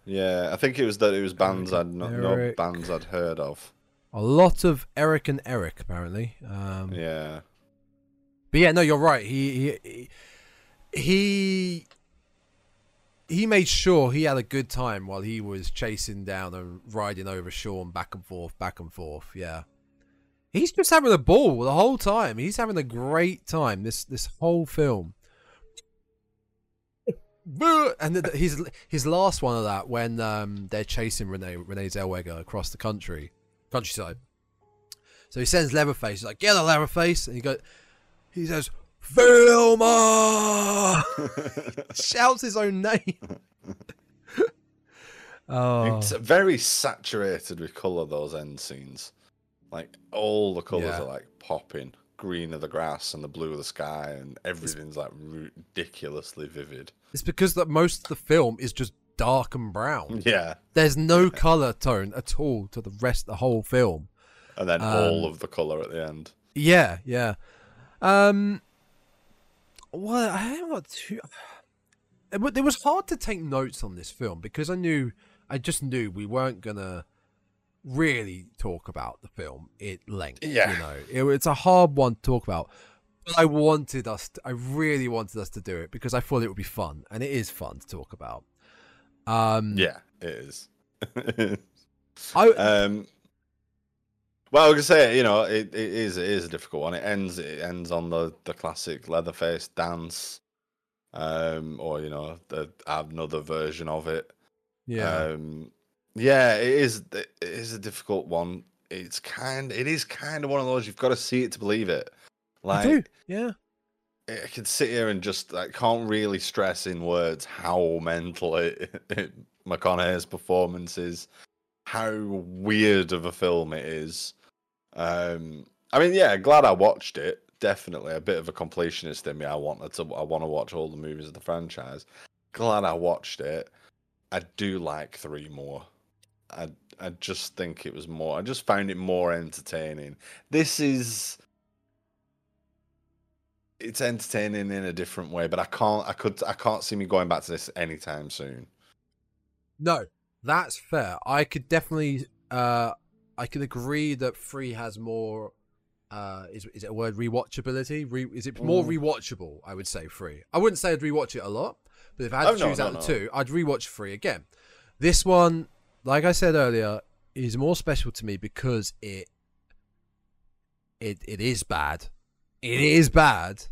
Yeah, I think it was that it was bands I'd not no bands I'd heard of. A lot of Eric and Eric apparently. Um, Yeah, But yeah, no, you're right. He he he he made sure he had a good time while he was chasing down and riding over Sean back and forth, back and forth. Yeah, he's just having a ball the whole time. He's having a great time. This this whole film. And the- his his last one of that when um, they're chasing Renee Renee Zellweger across the country countryside. So he sends Leatherface. He's like, "Get a Leatherface," and he goes, he says, "Vilmer!" Shouts his own name. oh, it's very saturated with color. Those end scenes, like all the colors Yeah. are like popping. Green of the grass and the blue of the sky, and everything's like ridiculously vivid. it's because that most of the film is just dark and brown. Yeah, There's no color tone at all to the rest of the whole film. and then all Um, of the color at the end. Yeah, yeah. Um, well, I haven't got too. It, it was hard to take notes on this film because I knew, I just knew we weren't gonna really talk about the film at length. Yeah. you know, it, it's a hard one to talk about. But I wanted us, to, I really wanted us to do it because I thought it would be fun, and it is fun to talk about. Um, Yeah, it is. I, Um, well, I was gonna say, you know, it, it is it is a difficult one. It ends it ends on the the classic Leatherface dance, um, or you know, the another version of it. yeah, Um, yeah, it is it is a difficult one. It's kind it is kind of one of those you've got to see it to believe it. I Like do, yeah. I could sit here and just like can't really stress in words how mental it, it McConaughey's performance is. How weird of a film it is. Um, I mean, yeah, glad I watched it. Definitely a bit of a completionist in me. I wanted to. I want to watch all the movies of the franchise. Glad I watched it. I do like three more. I I just think it was more. I just found it more entertaining. This is it's entertaining in a different way, but I can't. I could. I can't see me going back to this anytime soon. No, that's fair. I could definitely. Uh, I could agree that three has more. Uh, is is it a word rewatchability? Re, is it more Mm. rewatchable? I would say three. I wouldn't say I'd rewatch it a lot, but if I had Oh, to no, choose no, out of the no. two, I'd rewatch three again. This one, like I said earlier, is more special to me because it it it is bad. It is bad,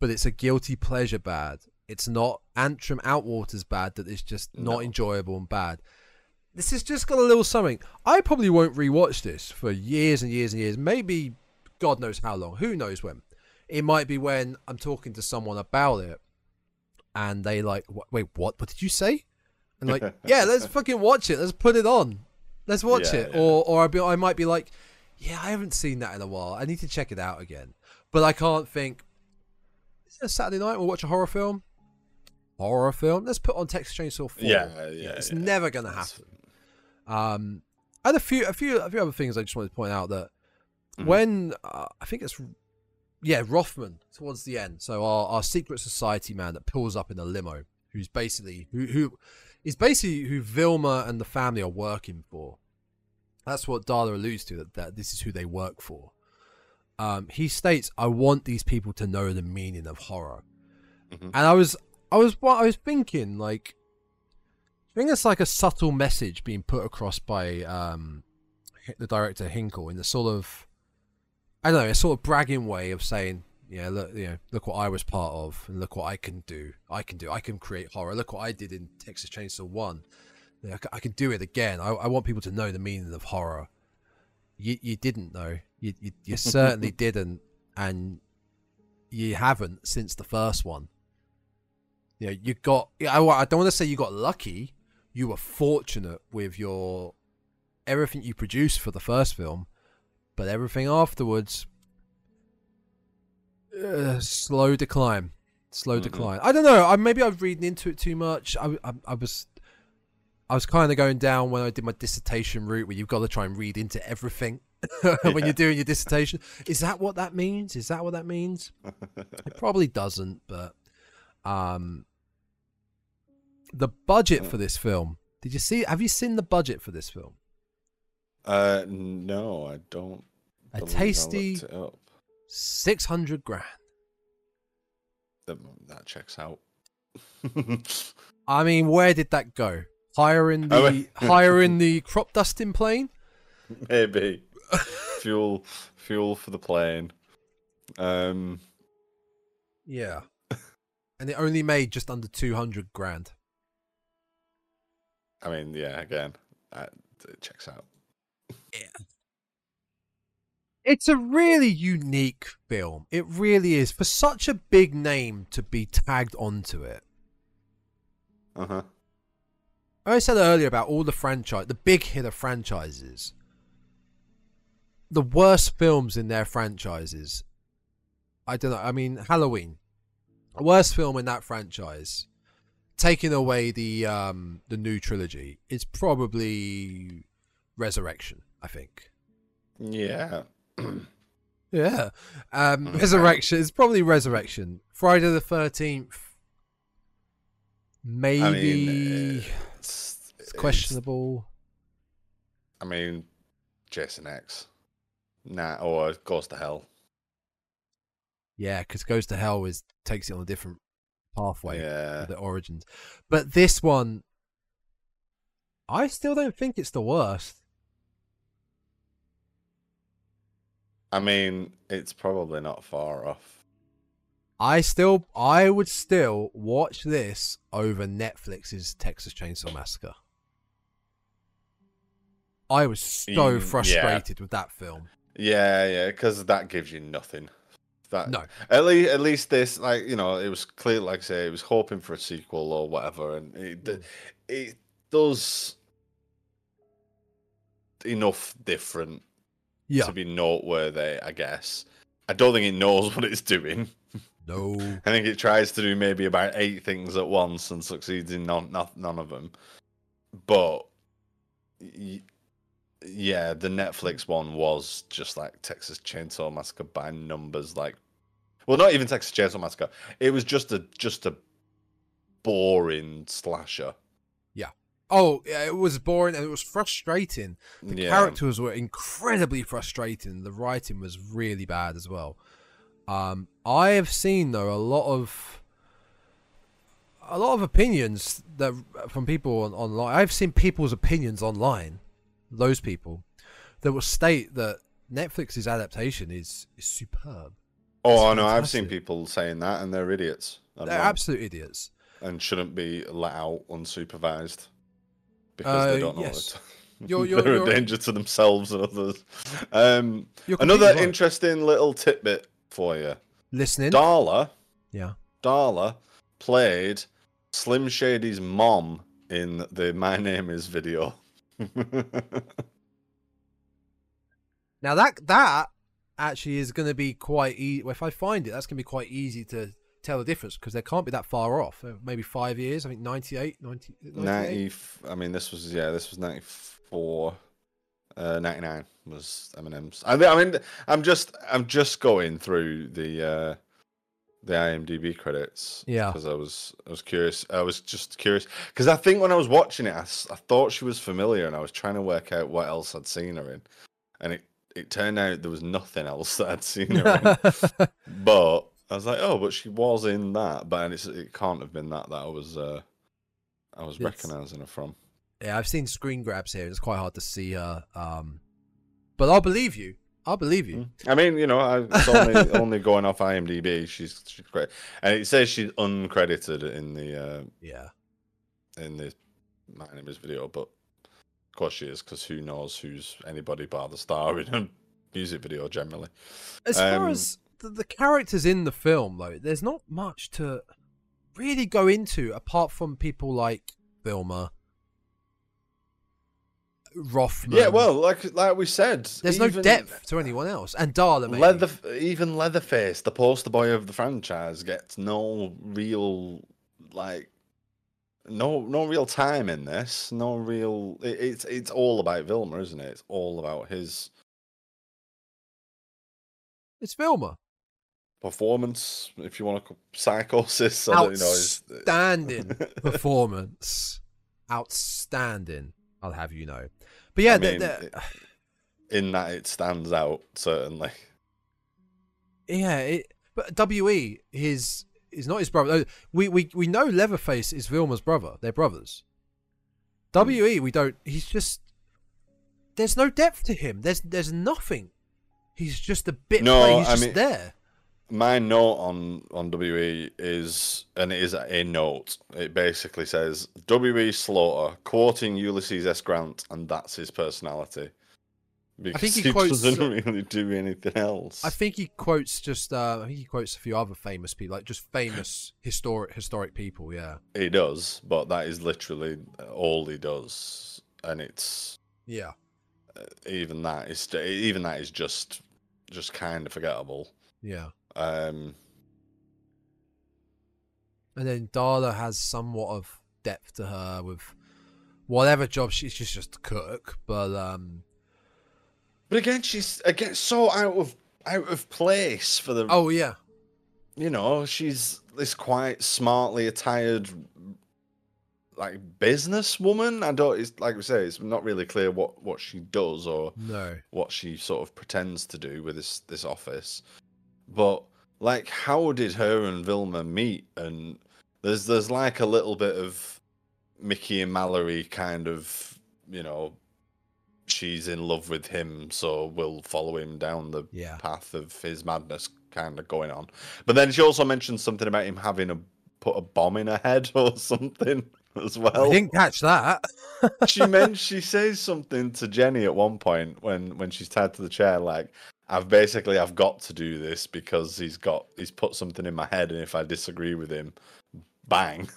but it's a guilty pleasure bad. It's not Antrum Outwaters bad that it's just not enjoyable and bad. This has just got a little something. I probably won't rewatch this for years and years and years. Maybe God knows how long. Who knows when? It might be when I'm talking to someone about it, and they like, wait, what? What did you say? And like, yeah, let's fucking watch it. Let's put it on. Let's watch Yeah, it. yeah. Or or be, I might be like, yeah, I haven't seen that in a while. I need to check it out again. But I can't think. Is it a Saturday night? We'll watch a horror film. Horror film. Let's put on Texas Chainsaw Four. Yeah, yeah, It's yeah. never gonna happen. Um, and a few, a few, a few other things I just wanted to point out that Mhm. when uh, I think it's yeah Rothman towards the end. So our, our secret society man that pulls up in a limo, who's basically who who is basically who Vilmer and the family are working for. That's what Darla alludes to that, that this is who they work for. Um, he states, "I want these people to know the meaning of horror," Mhm. and I was, I was, what I was thinking, like, I think it's like a subtle message being put across by um, the director Henkel in the sort of, I don't know, a sort of bragging way of saying, "Yeah, look, you know, look what I was part of, and look what I can do. I can do. I can create horror. Look what I did in Texas Chainsaw One. I I can do it again. I, I want people to know the meaning of horror. You you didn't know. You you, you certainly didn't, and you haven't since the first one. You know, you got. I, I don't want to say you got lucky. You were fortunate with your everything you produced for the first film, but everything afterwards, uh, slow decline. Slow Mhm. decline. I don't know. I maybe I've reading into it too much. I, I, I was I was kind of going down when I did my dissertation route where you've got to try and read into everything when Yeah. you're doing your dissertation. Is that what that means? Is that what that means? It probably doesn't, but um the budget for this film. Did you see have you seen the budget for this film? Uh, no, I don't. A tasty up. 600 grand. That, that checks out. I mean, where did that go? Higher in the Oh, wait. higher in the crop dusting plane? Maybe fuel, fuel for the plane. Um, Yeah. And it only made just under 200 grand. I mean, yeah, again, it checks out. Yeah. It's a really unique film. It really is. For such a big name to be tagged onto it. Uh huh. I said earlier about all the franchise, the big hitter franchises. The worst films in their franchises. I don't know. I mean, Halloween, worst film in that franchise, taking away the um the new trilogy, is probably Resurrection. I think. Yeah. Yeah, um, Resurrection is probably Resurrection. Friday the Thirteenth, maybe I mean, it's, it's questionable. I mean, Jason X. Nah, or goes to hell. Yeah, because Goes to Hell is takes it on a different pathway Yeah. the origins. But this one, I still don't think it's the worst. I mean, it's probably not far off. I still, I would still watch this over Netflix's Texas Chainsaw Massacre. I was so Mm, yeah. frustrated with that film. Yeah, yeah, because that gives you nothing. That No, at least at least this like you know it was clear like I say it was hoping for a sequel or whatever, and it Mm. it does. enough different Yeah. to be noteworthy, I guess. I don't think it knows what it's doing. No. I think it tries to do maybe about eight things at once and succeeds in none, not, none of them. But y- yeah, the Netflix one was just like Texas Chainsaw Massacre by numbers. Like, well, not even Texas Chainsaw Massacre. It was just a just a boring slasher. Yeah. Oh, yeah, it was boring and it was frustrating. The yeah, characters were incredibly frustrating. The writing was really bad as well. Um, I have seen though a lot of a lot of opinions that from people on, online. I've seen people's opinions online. Those people that will state that Netflix's adaptation is, is superb. Oh, I know. I've seen people saying that, and they're idiots. They're wrong, absolute idiots. and shouldn't be let out unsupervised because they Uh, don't know yes. what You're- you're- they're you're- a danger to themselves and others. Um, another right. interesting little tidbit for you. listening. Darla, yeah. Darla played Slim Shady's mom in the "My Name Is" video. Now that that actually is going to be quite easy. If I find it, that's going to be quite easy to tell the difference because they can't be that far off. Uh, Maybe five years. I think 98, 90, 98? 90 f- I mean this was yeah this was 94 uh 99 was Eminem's I, I mean I'm just I'm just going through the uh the IMDb credits Yeah. because I was I was curious I was just curious because I think when I was watching it I thought she was familiar and I was trying to work out what else I'd seen her in and it it turned out there was nothing else that I'd seen her in but I was like oh but she was in that but it's, it can't have been that that I was uh I was It's- recognizing her from yeah, I've seen screen grabs here. It's quite hard to see her. Um, but I'll believe you. I'll believe you. Mm. I mean, you know, I, it's only only going off IMDb. She's she's great, and it says she's uncredited in the uh, Yeah. in the My Name Is video, but of course she is because who knows who's anybody bar the star in a music video generally. As far Um, as the, the characters in the film, though, there's not much to really go into apart from people like Vilmer, Rothman. Yeah, well, like like we said, there's no depth to anyone else, and Darla. Maybe. Leather, even Leatherface, the poster boy of the franchise, gets no real like no no real time in this. No real. It, it's it's all about Vilmer, isn't it? It's all about his It's Vilmer. performance, if you want to call psychosis. I don't know. Outstanding uh, performance. Outstanding. I'll have you know. But yeah, I mean, in that it stands out certainly. yeah. It, but We his is not his brother. We we we know Leatherface is Vilmer's brother. They're brothers. We we don't. He's just. There's no depth to him. There's there's nothing. He's just a bit. No, player. He's I just mean- there. My note on on WE is, and it is a note. It basically says WE Slaughter quoting Ulysses S. Grant, and that's his personality. Because think he he, quotes- doesn't really do anything else. I think he quotes just. Uh, I think he quotes a few other famous people, like just famous historic historic people. Yeah. he does, but that is literally all he does, and it's Yeah. even that is even that is just just kind of forgettable. Yeah. Um, And then Darla has somewhat of depth to her with whatever job she's she's just a cook, but um but again, she's again so out of out of place for the oh yeah. you know, she's this quite smartly attired, like businesswoman. I don't. It's like we say, it's not really clear what what she does or No. what she sort of pretends to do with this this office. But like, how did her and Vilmer meet? And there's there's like a little bit of Mickey and Mallory kind of, you know, she's in love with him, so we'll follow him down the Yeah. path of his madness kind of going on. But then she also mentioned something about him having a put a bomb in her head or something as well. I didn't catch that. she meant she says something to Jenny at one point when when she's tied to the chair like I've basically I've got to do this because he's got he's put something in my head and if I disagree with him bang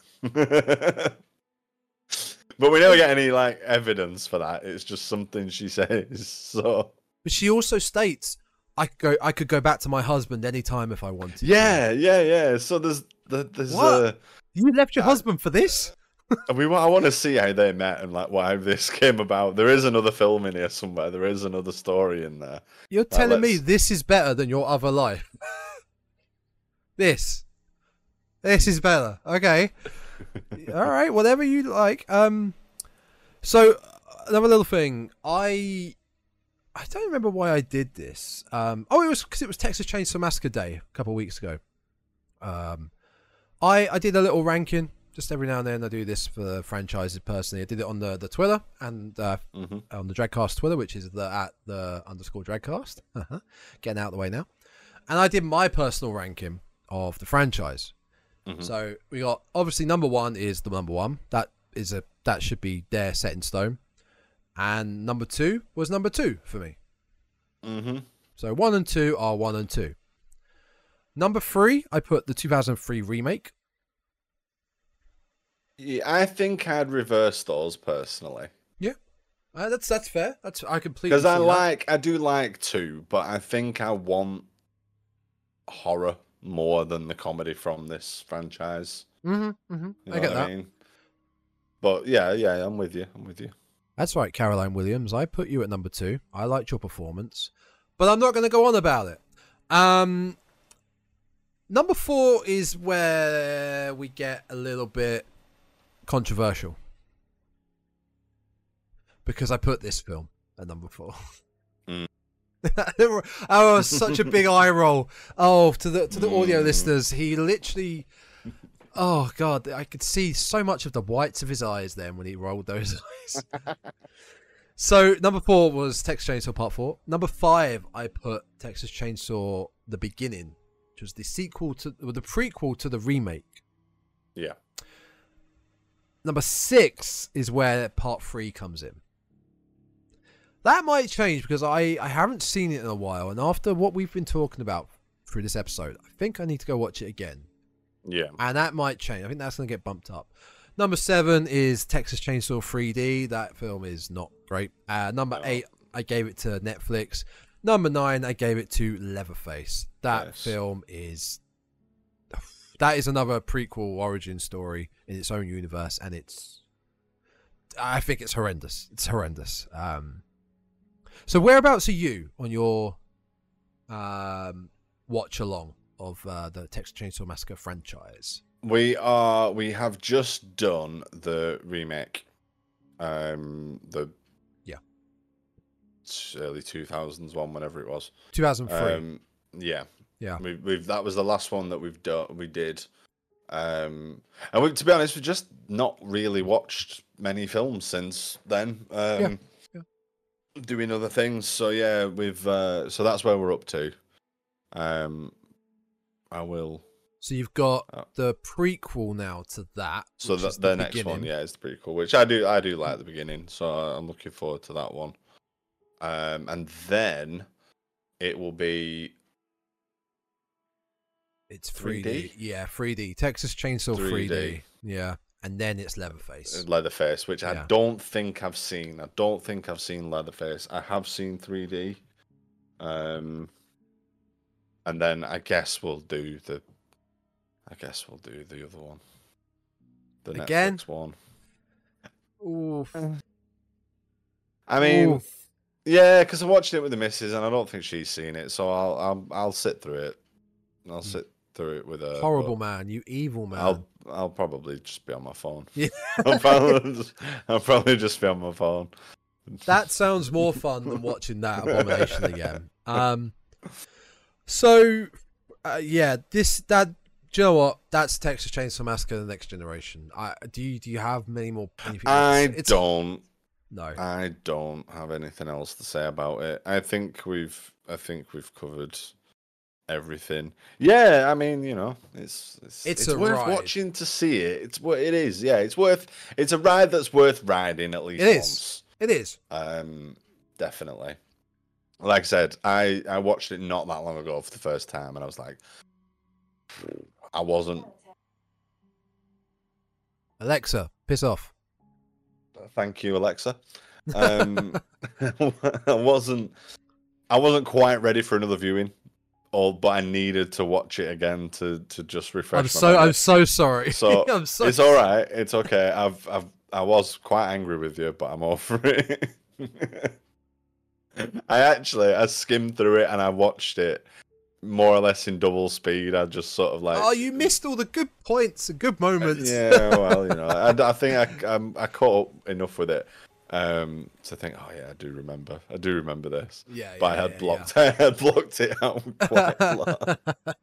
but we never get any like evidence for that. It's just something she says. So But she also states, "I could go. I could go back to my husband anytime if I wanted." to." yeah, yeah, yeah. So there's the- there's What? uh, you left your Uh, husband for this. we I want to see how they met and like why this came about. There is another film in here somewhere. There is another story in there. You're telling me let's- this is better than your other life. this, this is better. Okay, all right, whatever you like. Um, so another little thing, I, I don't remember why I did this. Um, oh, it was because it was Texas Chainsaw Massacre Day a couple of weeks ago. Um, I I did a little ranking. Just every now and then I do this for franchises personally. I did it on the, the Twitter and uh, hmm on the Dreadcast Twitter, which is the at the underscore Dreadcast. Getting out of the way now. And I did my personal ranking of the franchise. Mhm. So we got obviously number one is the number one. That is a that should be there set in stone. And number two was number two for me. hmm So one and two are one and two. Number three, I put the 2003 remake. Yeah, I think I'd reverse those personally Yeah, Uh, that's that's fair. That's I completely because I see that. like I do like two, but I think I want horror more than the comedy from this franchise. Mhm, mhm. You I get what that. I mean? But yeah, yeah, I'm with you. I'm with you. That's right, Caroline Williams. I put you at number two. I liked your performance, but I'm not going to go on about it. Um, number four is where we get a little bit controversial because I put this film at number four. Oh, such a big eye roll. Oh, to the to the audio Mm. listeners, he literally. Oh God, I could see so much of the whites of his eyes then when he rolled those eyes. so number four was Texas Chainsaw Part Four. Number five, I put Texas Chainsaw: The Beginning, which was the sequel to, or the prequel to the remake. Yeah. Number six is where Part Three comes in. That might change because I I haven't seen it in a while, and after what we've been talking about through this episode, I think I need to go watch it again Yeah. and that might change. I think that's going to get bumped up. Number seven is Texas Chainsaw 3D. That film is not great. Uh, number eight, I gave it to Netflix. Number nine, I gave it to Leatherface. That Nice. film is that is another prequel origin story in its own universe, and it's I think it's horrendous. It's horrendous. Um, so whereabouts are you on your um, watch along of uh, the Texas Chainsaw Massacre franchise? We are. We have just done the remake. Um, the Yeah. early two thousands one, whenever it was. 2003. Um, yeah, Yeah. We, we've that was the last one that we've done. We did. Um, and we, to be honest, we've just not really watched many films since then. Um, yeah. Doing other things, so yeah, we've uh, so that's where we're up to. Um, I will. So you've got Oh. the prequel now to that. So which that is the, next one, yeah, is the prequel, Which I do, I do like the beginning. So I'm looking forward to that one. Um, and then it will be It's 3D. 3D? Yeah, 3D. Texas Chainsaw 3D. 3D. Yeah. And then it's Leatherface. Leatherface, which I don't think I've seen. I don't think I've seen Leatherface. I have seen 3D. Um, and then I guess we'll do the. I guess we'll do the other one. The Again? Netflix one. Oof. I mean, Oof. yeah, because I watched it with the missus, and I don't think she's seen it, so I'll I'll, I'll sit through it. I'll sit through it with her. horrible man. You evil man. I'll I'll probably just be on my phone. Yeah. I'll probably just, I'll probably just be on my phone. That sounds more fun than watching that abomination again. Um, so uh, yeah, this that do you know what? That's Texas Chainsaw Massacre: The Next Generation. I do. You, do you have many more? anything I? It's- don't. No. I don't have anything else to say about it. I think we've I think we've covered everything. Yeah, I mean, you know, it's it's, It's it's a worth ride. watching to see it. It's what it is. Yeah, it's worth it's a ride that's worth riding at least It is. once. It is. Um definitely. Like I said, I I watched it not that long ago for the first time and I was like I wasn't Alexa, piss off. Thank you, Alexa. Um, I wasn't. I wasn't quite ready for another viewing, or but I needed to watch it again to to just refresh. I'm so memory. I'm so sorry. So, I'm so it's all right. It's okay. I've I've I was quite angry with you, but I'm over it. I actually I skimmed through it and I watched it more or less in double speed. I just sort of like Oh, you missed all the good points and good moments. yeah, well, you know, I, I think I I'm, I caught up enough with it um to think, oh yeah, I do remember, I do remember this, yeah, but I had yeah, blocked, I had blocked it out quite a lot.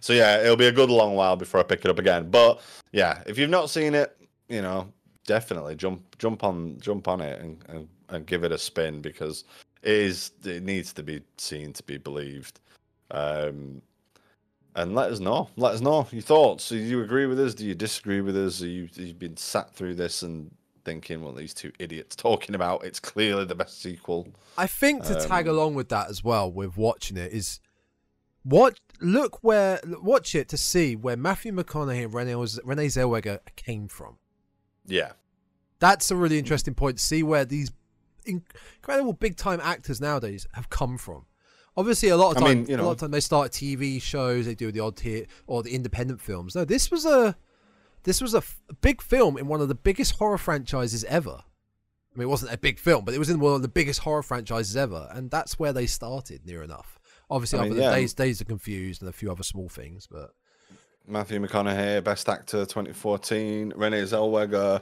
So yeah, it'll be a good long while before I pick it up again. But yeah, if you've not seen it, you know, definitely jump jump on jump on it and and, and give it a spin because it is it needs to be seen to be believed. Um, and let us know. Let us know your thoughts. Do you agree with us? Do you disagree with us? Are you you've been sat through this and thinking, well, these two idiots talking about it's clearly the best sequel. I think to tag Um, along with that as well with watching it is what look where watch it to see where Matthew McConaughey and Renee, Renee Zellweger came from. Yeah, That's a really interesting point to see where these incredible big time actors nowadays have come from. Obviously, a lot of I time, mean, you a lot of time they start TV shows, they do the odd tier or the independent films. No, this was a this was a, f- big film in one of the biggest horror franchises ever. I mean, it wasn't a big film, but it was in one of the biggest horror franchises ever, and that's where they started. Near enough. Obviously, I mean, other yeah. Days Dazed and Confused and a few other small things, but Matthew McConaughey, Best Actor 2014. Renee Zellweger,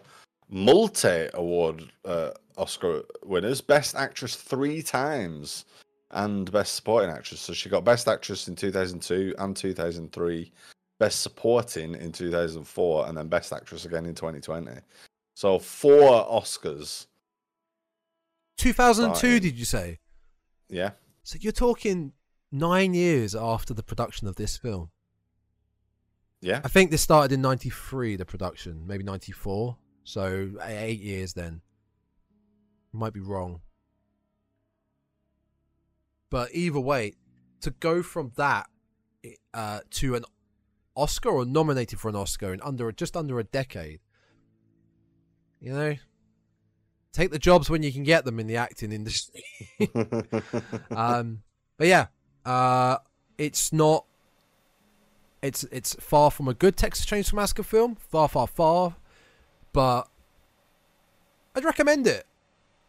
multi award uh, Oscar winners. Best Actress three times and Best Supporting Actress. So she got Best Actress in 2002 and 2003, Best Supporting in 2004, and then Best Actress again in 2020. So four Oscars. 2002, Starting. did you say? Yeah. So you're talking nine years after the production of this film. Yeah. I think this started in '93, the production, maybe '94. So eight years then. Might be wrong. But either way, to go from that uh, to an Oscar or nominated for an Oscar in under just under a decade, you know, take the jobs when you can get them in the acting industry. um, but yeah, uh, it's not. It's it's far from a good Texas Chainsaw Massacre film. Far, far, far. But I'd recommend it.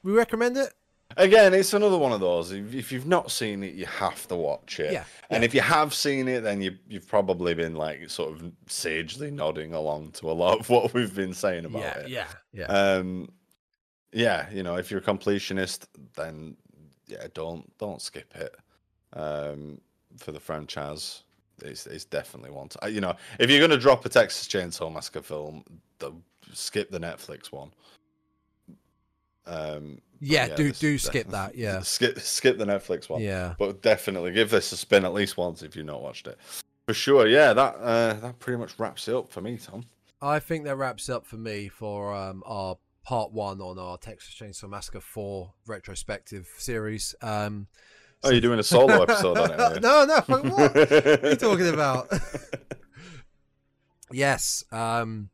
We recommend it. Again, it's another one of those. If, if you've not seen it, you have to watch it. Yeah, And yeah. if you have seen it, then you, you've probably been like sort of sagely nodding along to a lot of what we've been saying about yeah, it. yeah, yeah. Um, yeah, you know, if you're a completionist, then yeah, don't don't skip it. Um, for the franchise, it's it's definitely one. To, you know, if you're gonna drop a Texas Chainsaw Massacre film, the, skip the Netflix one. Um, but yeah, do this- do skip that. Yeah, skip skip the Netflix one. yeah. But definitely give this a spin at least once if you've not watched it. For sure, yeah. That uh, that pretty much wraps it up for me, Tom. I think that wraps up for me for um, our part one on our Texas Chainsaw Massacre four retrospective series. Um, Oh, you're doing a solo episode on it? no, no. What? what are you talking about? yes. Um,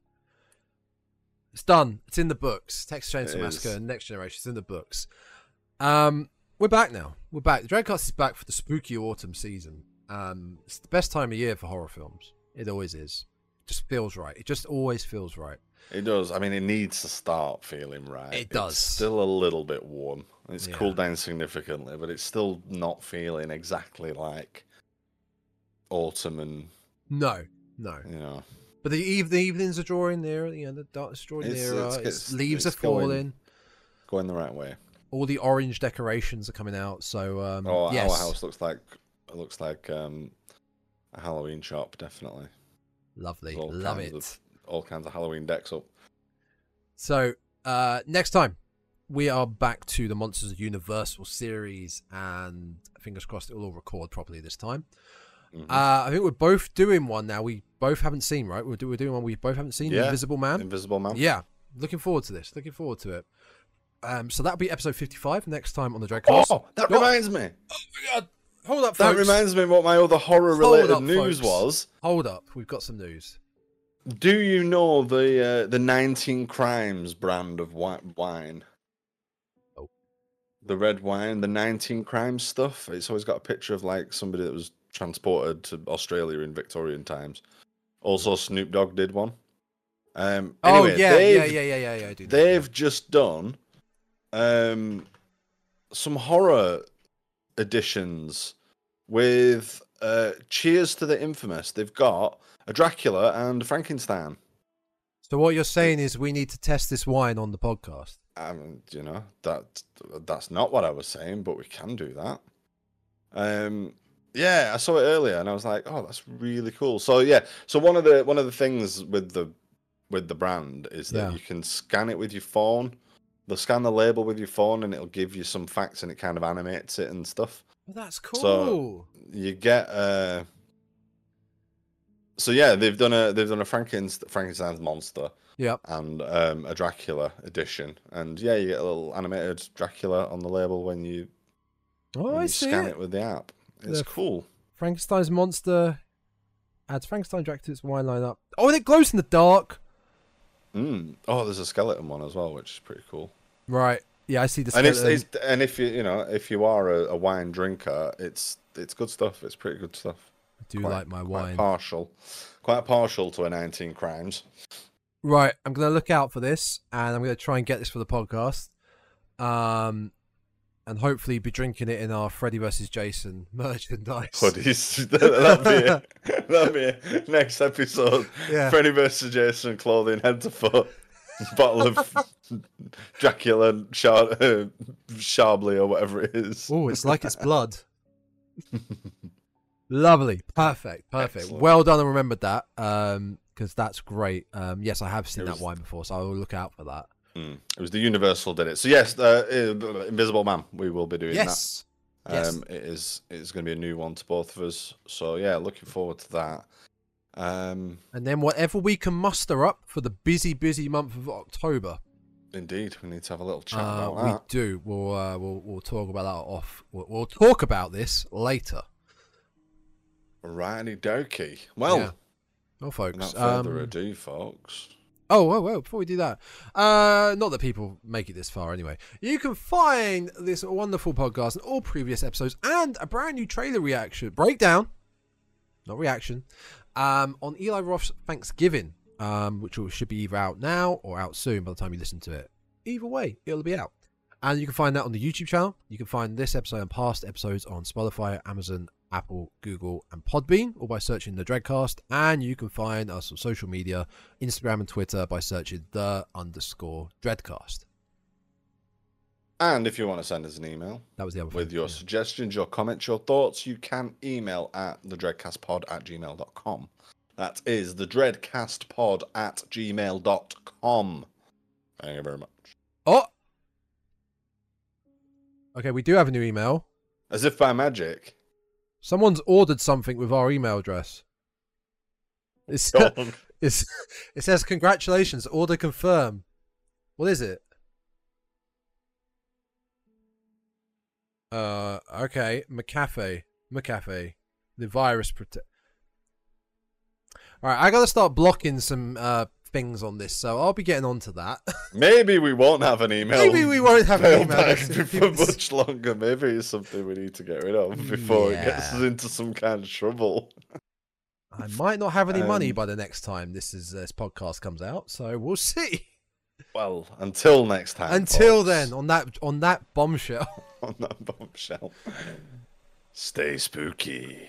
it's done. It's in the books. Texas Chainsaw It Massacre and Next Generation. It's in the books. Um, we're back now. We're back. The Dreadcast is back for the spooky autumn season. Um, it's the best time of year for horror films. It always is. just feels right. It just always feels right. It does. I mean, it needs to start feeling right. It does. It's still a little bit warm. It's Yeah. cooled down significantly, but it's still not feeling exactly like autumn and No, no. you know. But the, eve- the evenings are drawing nearer. You know, the dark is drawing It's- nearer. it's- It's, leaves are falling. going the right way. All the orange decorations are coming out. So um, Oh, yes, our house looks like it looks like um, a Halloween shop. Definitely, lovely, love it. of- all kinds of Halloween decks up. So uh, next time we are back to the Monsters of Universal series, and fingers crossed it will all record properly this time. Mhm. Uh, I think we're both doing one now. We both haven't seen, right? We're, do- we're doing one we both haven't seen. Yeah. Invisible Man. Invisible Man. Yeah, looking forward to this. Looking forward to it. Um, so that'll be episode fifty-five next time on the Dreadcast. Oh, that reminds me. Oh my god! Hold up, That reminds me what my other horror-related news folks. was. Hold up, we've got some news. Do you know the uh, the 19 Crimes brand of wi- wine? Oh. The red wine, the 19 Crimes stuff. It's always got a picture of like somebody that was transported to Australia in Victorian times. Also, Snoop Dogg did one. Um, oh yeah, yeah, yeah, yeah, yeah, yeah. I do. They've just done um, some horror editions with uh, Cheers to the Infamous. They've got a Dracula and a Frankenstein. So what you're saying is we need to test this wine on the podcast. Um, you know that that's not what I was saying, but we can do that. Um, yeah, I saw it earlier and I was like, oh, that's really cool. So yeah, so one of the one of the things with the with the brand is that Yeah. you can scan it with your phone. They'll scan the label with your phone and it'll give you some facts and it kind of animates it and stuff. Well, that's cool. So- You get uh so yeah, they've done a they've done a Frankenstein Frankenstein's monster yep. and um, a Dracula edition, and yeah, you get a little animated Dracula on the label when you, Oh, when you scan it. it. with the app. It's The- cool. Frankenstein's monster adds Frankenstein Dracula to its wine lineup. Oh, and it glows in the dark. Mm. Oh, there's a skeleton one as well, which is pretty cool. Right. Yeah, I see the And it's, skeleton. it's and if you you know if you are a, a wine drinker, it's it's good stuff. It's pretty good stuff. I do quite- like my Quite wine. partial, quite partial to a 19 crimes. Right, I'm gonna look out for this, and I'm gonna try and get this for the podcast, um, and hopefully be drinking it in our Freddy versus Jason merchandise. Hoodies. that'll be it. That'll be it. Next episode. Yeah. Freddy versus Jason clothing head to foot. Bottle of Dracula Char- uh, Charbly or whatever it is. Oh, it's like it's blood. Lovely, perfect, perfect. Excellent. Well done, and remembered that, um, because that's great. Um, yes, I have seen It that wine before, so I will look out for that. Mm. It was the Universal did it. So yes, uh, uh, Invisible Man. We will be doing Yes, that. yes. Um, it is. It's going to be a new one to both of us. So yeah, looking forward to that. Um, and then whatever we can muster up for the busy, busy month of October. indeed, we need to have a little chat Uh, about we that. do. We'll, uh, we'll we'll talk about that off. We'll, we'll talk about this later. Righty dokie. Well, Yeah. Well, folks. without further um, ado, folks. Oh, whoa, whoa, before we do that, uh, not that people make it this far anyway. You can find this wonderful podcast and all previous episodes and a brand new trailer reaction, breakdown, not reaction, um, on Eli Roth's Thanksgiving, um, which should be either out now or out soon by the time you listen to it. Either way, it'll be out. And you can find that on the YouTube channel. You can find this episode and past episodes on Spotify, Amazon, Apple, Google, and Podbean, or by searching the Dreadcast. And you can find us on social media, Instagram and Twitter, by searching the underscore Dreadcast. And if you want to send us an email That was the other with thing, your yeah. suggestions, your comments, your thoughts, you can email at the dreadcastpod at gmail.com. That is the dreadcastpod at gmail.com. Thank you very much. Oh! Okay, we do have a new email. As if by magic. Someone's ordered something with our email address. It's, it's, it says, Congratulations, order confirm. What is it? Uh, okay, McAfee. McAfee. The virus protect. Alright, I gotta start blocking some uh, things on this, so I'll be getting on to that. Maybe we won't have an email. Maybe we won't have an email. mailbag address if for much longer. Maybe it's something we need to get rid of before it gets us into some kind of trouble. I might not have any money Um, by the next time this is this podcast comes out, so we'll see. Well, until next time. Until folks, then, on that on that bombshell. on that bombshell. Stay spooky.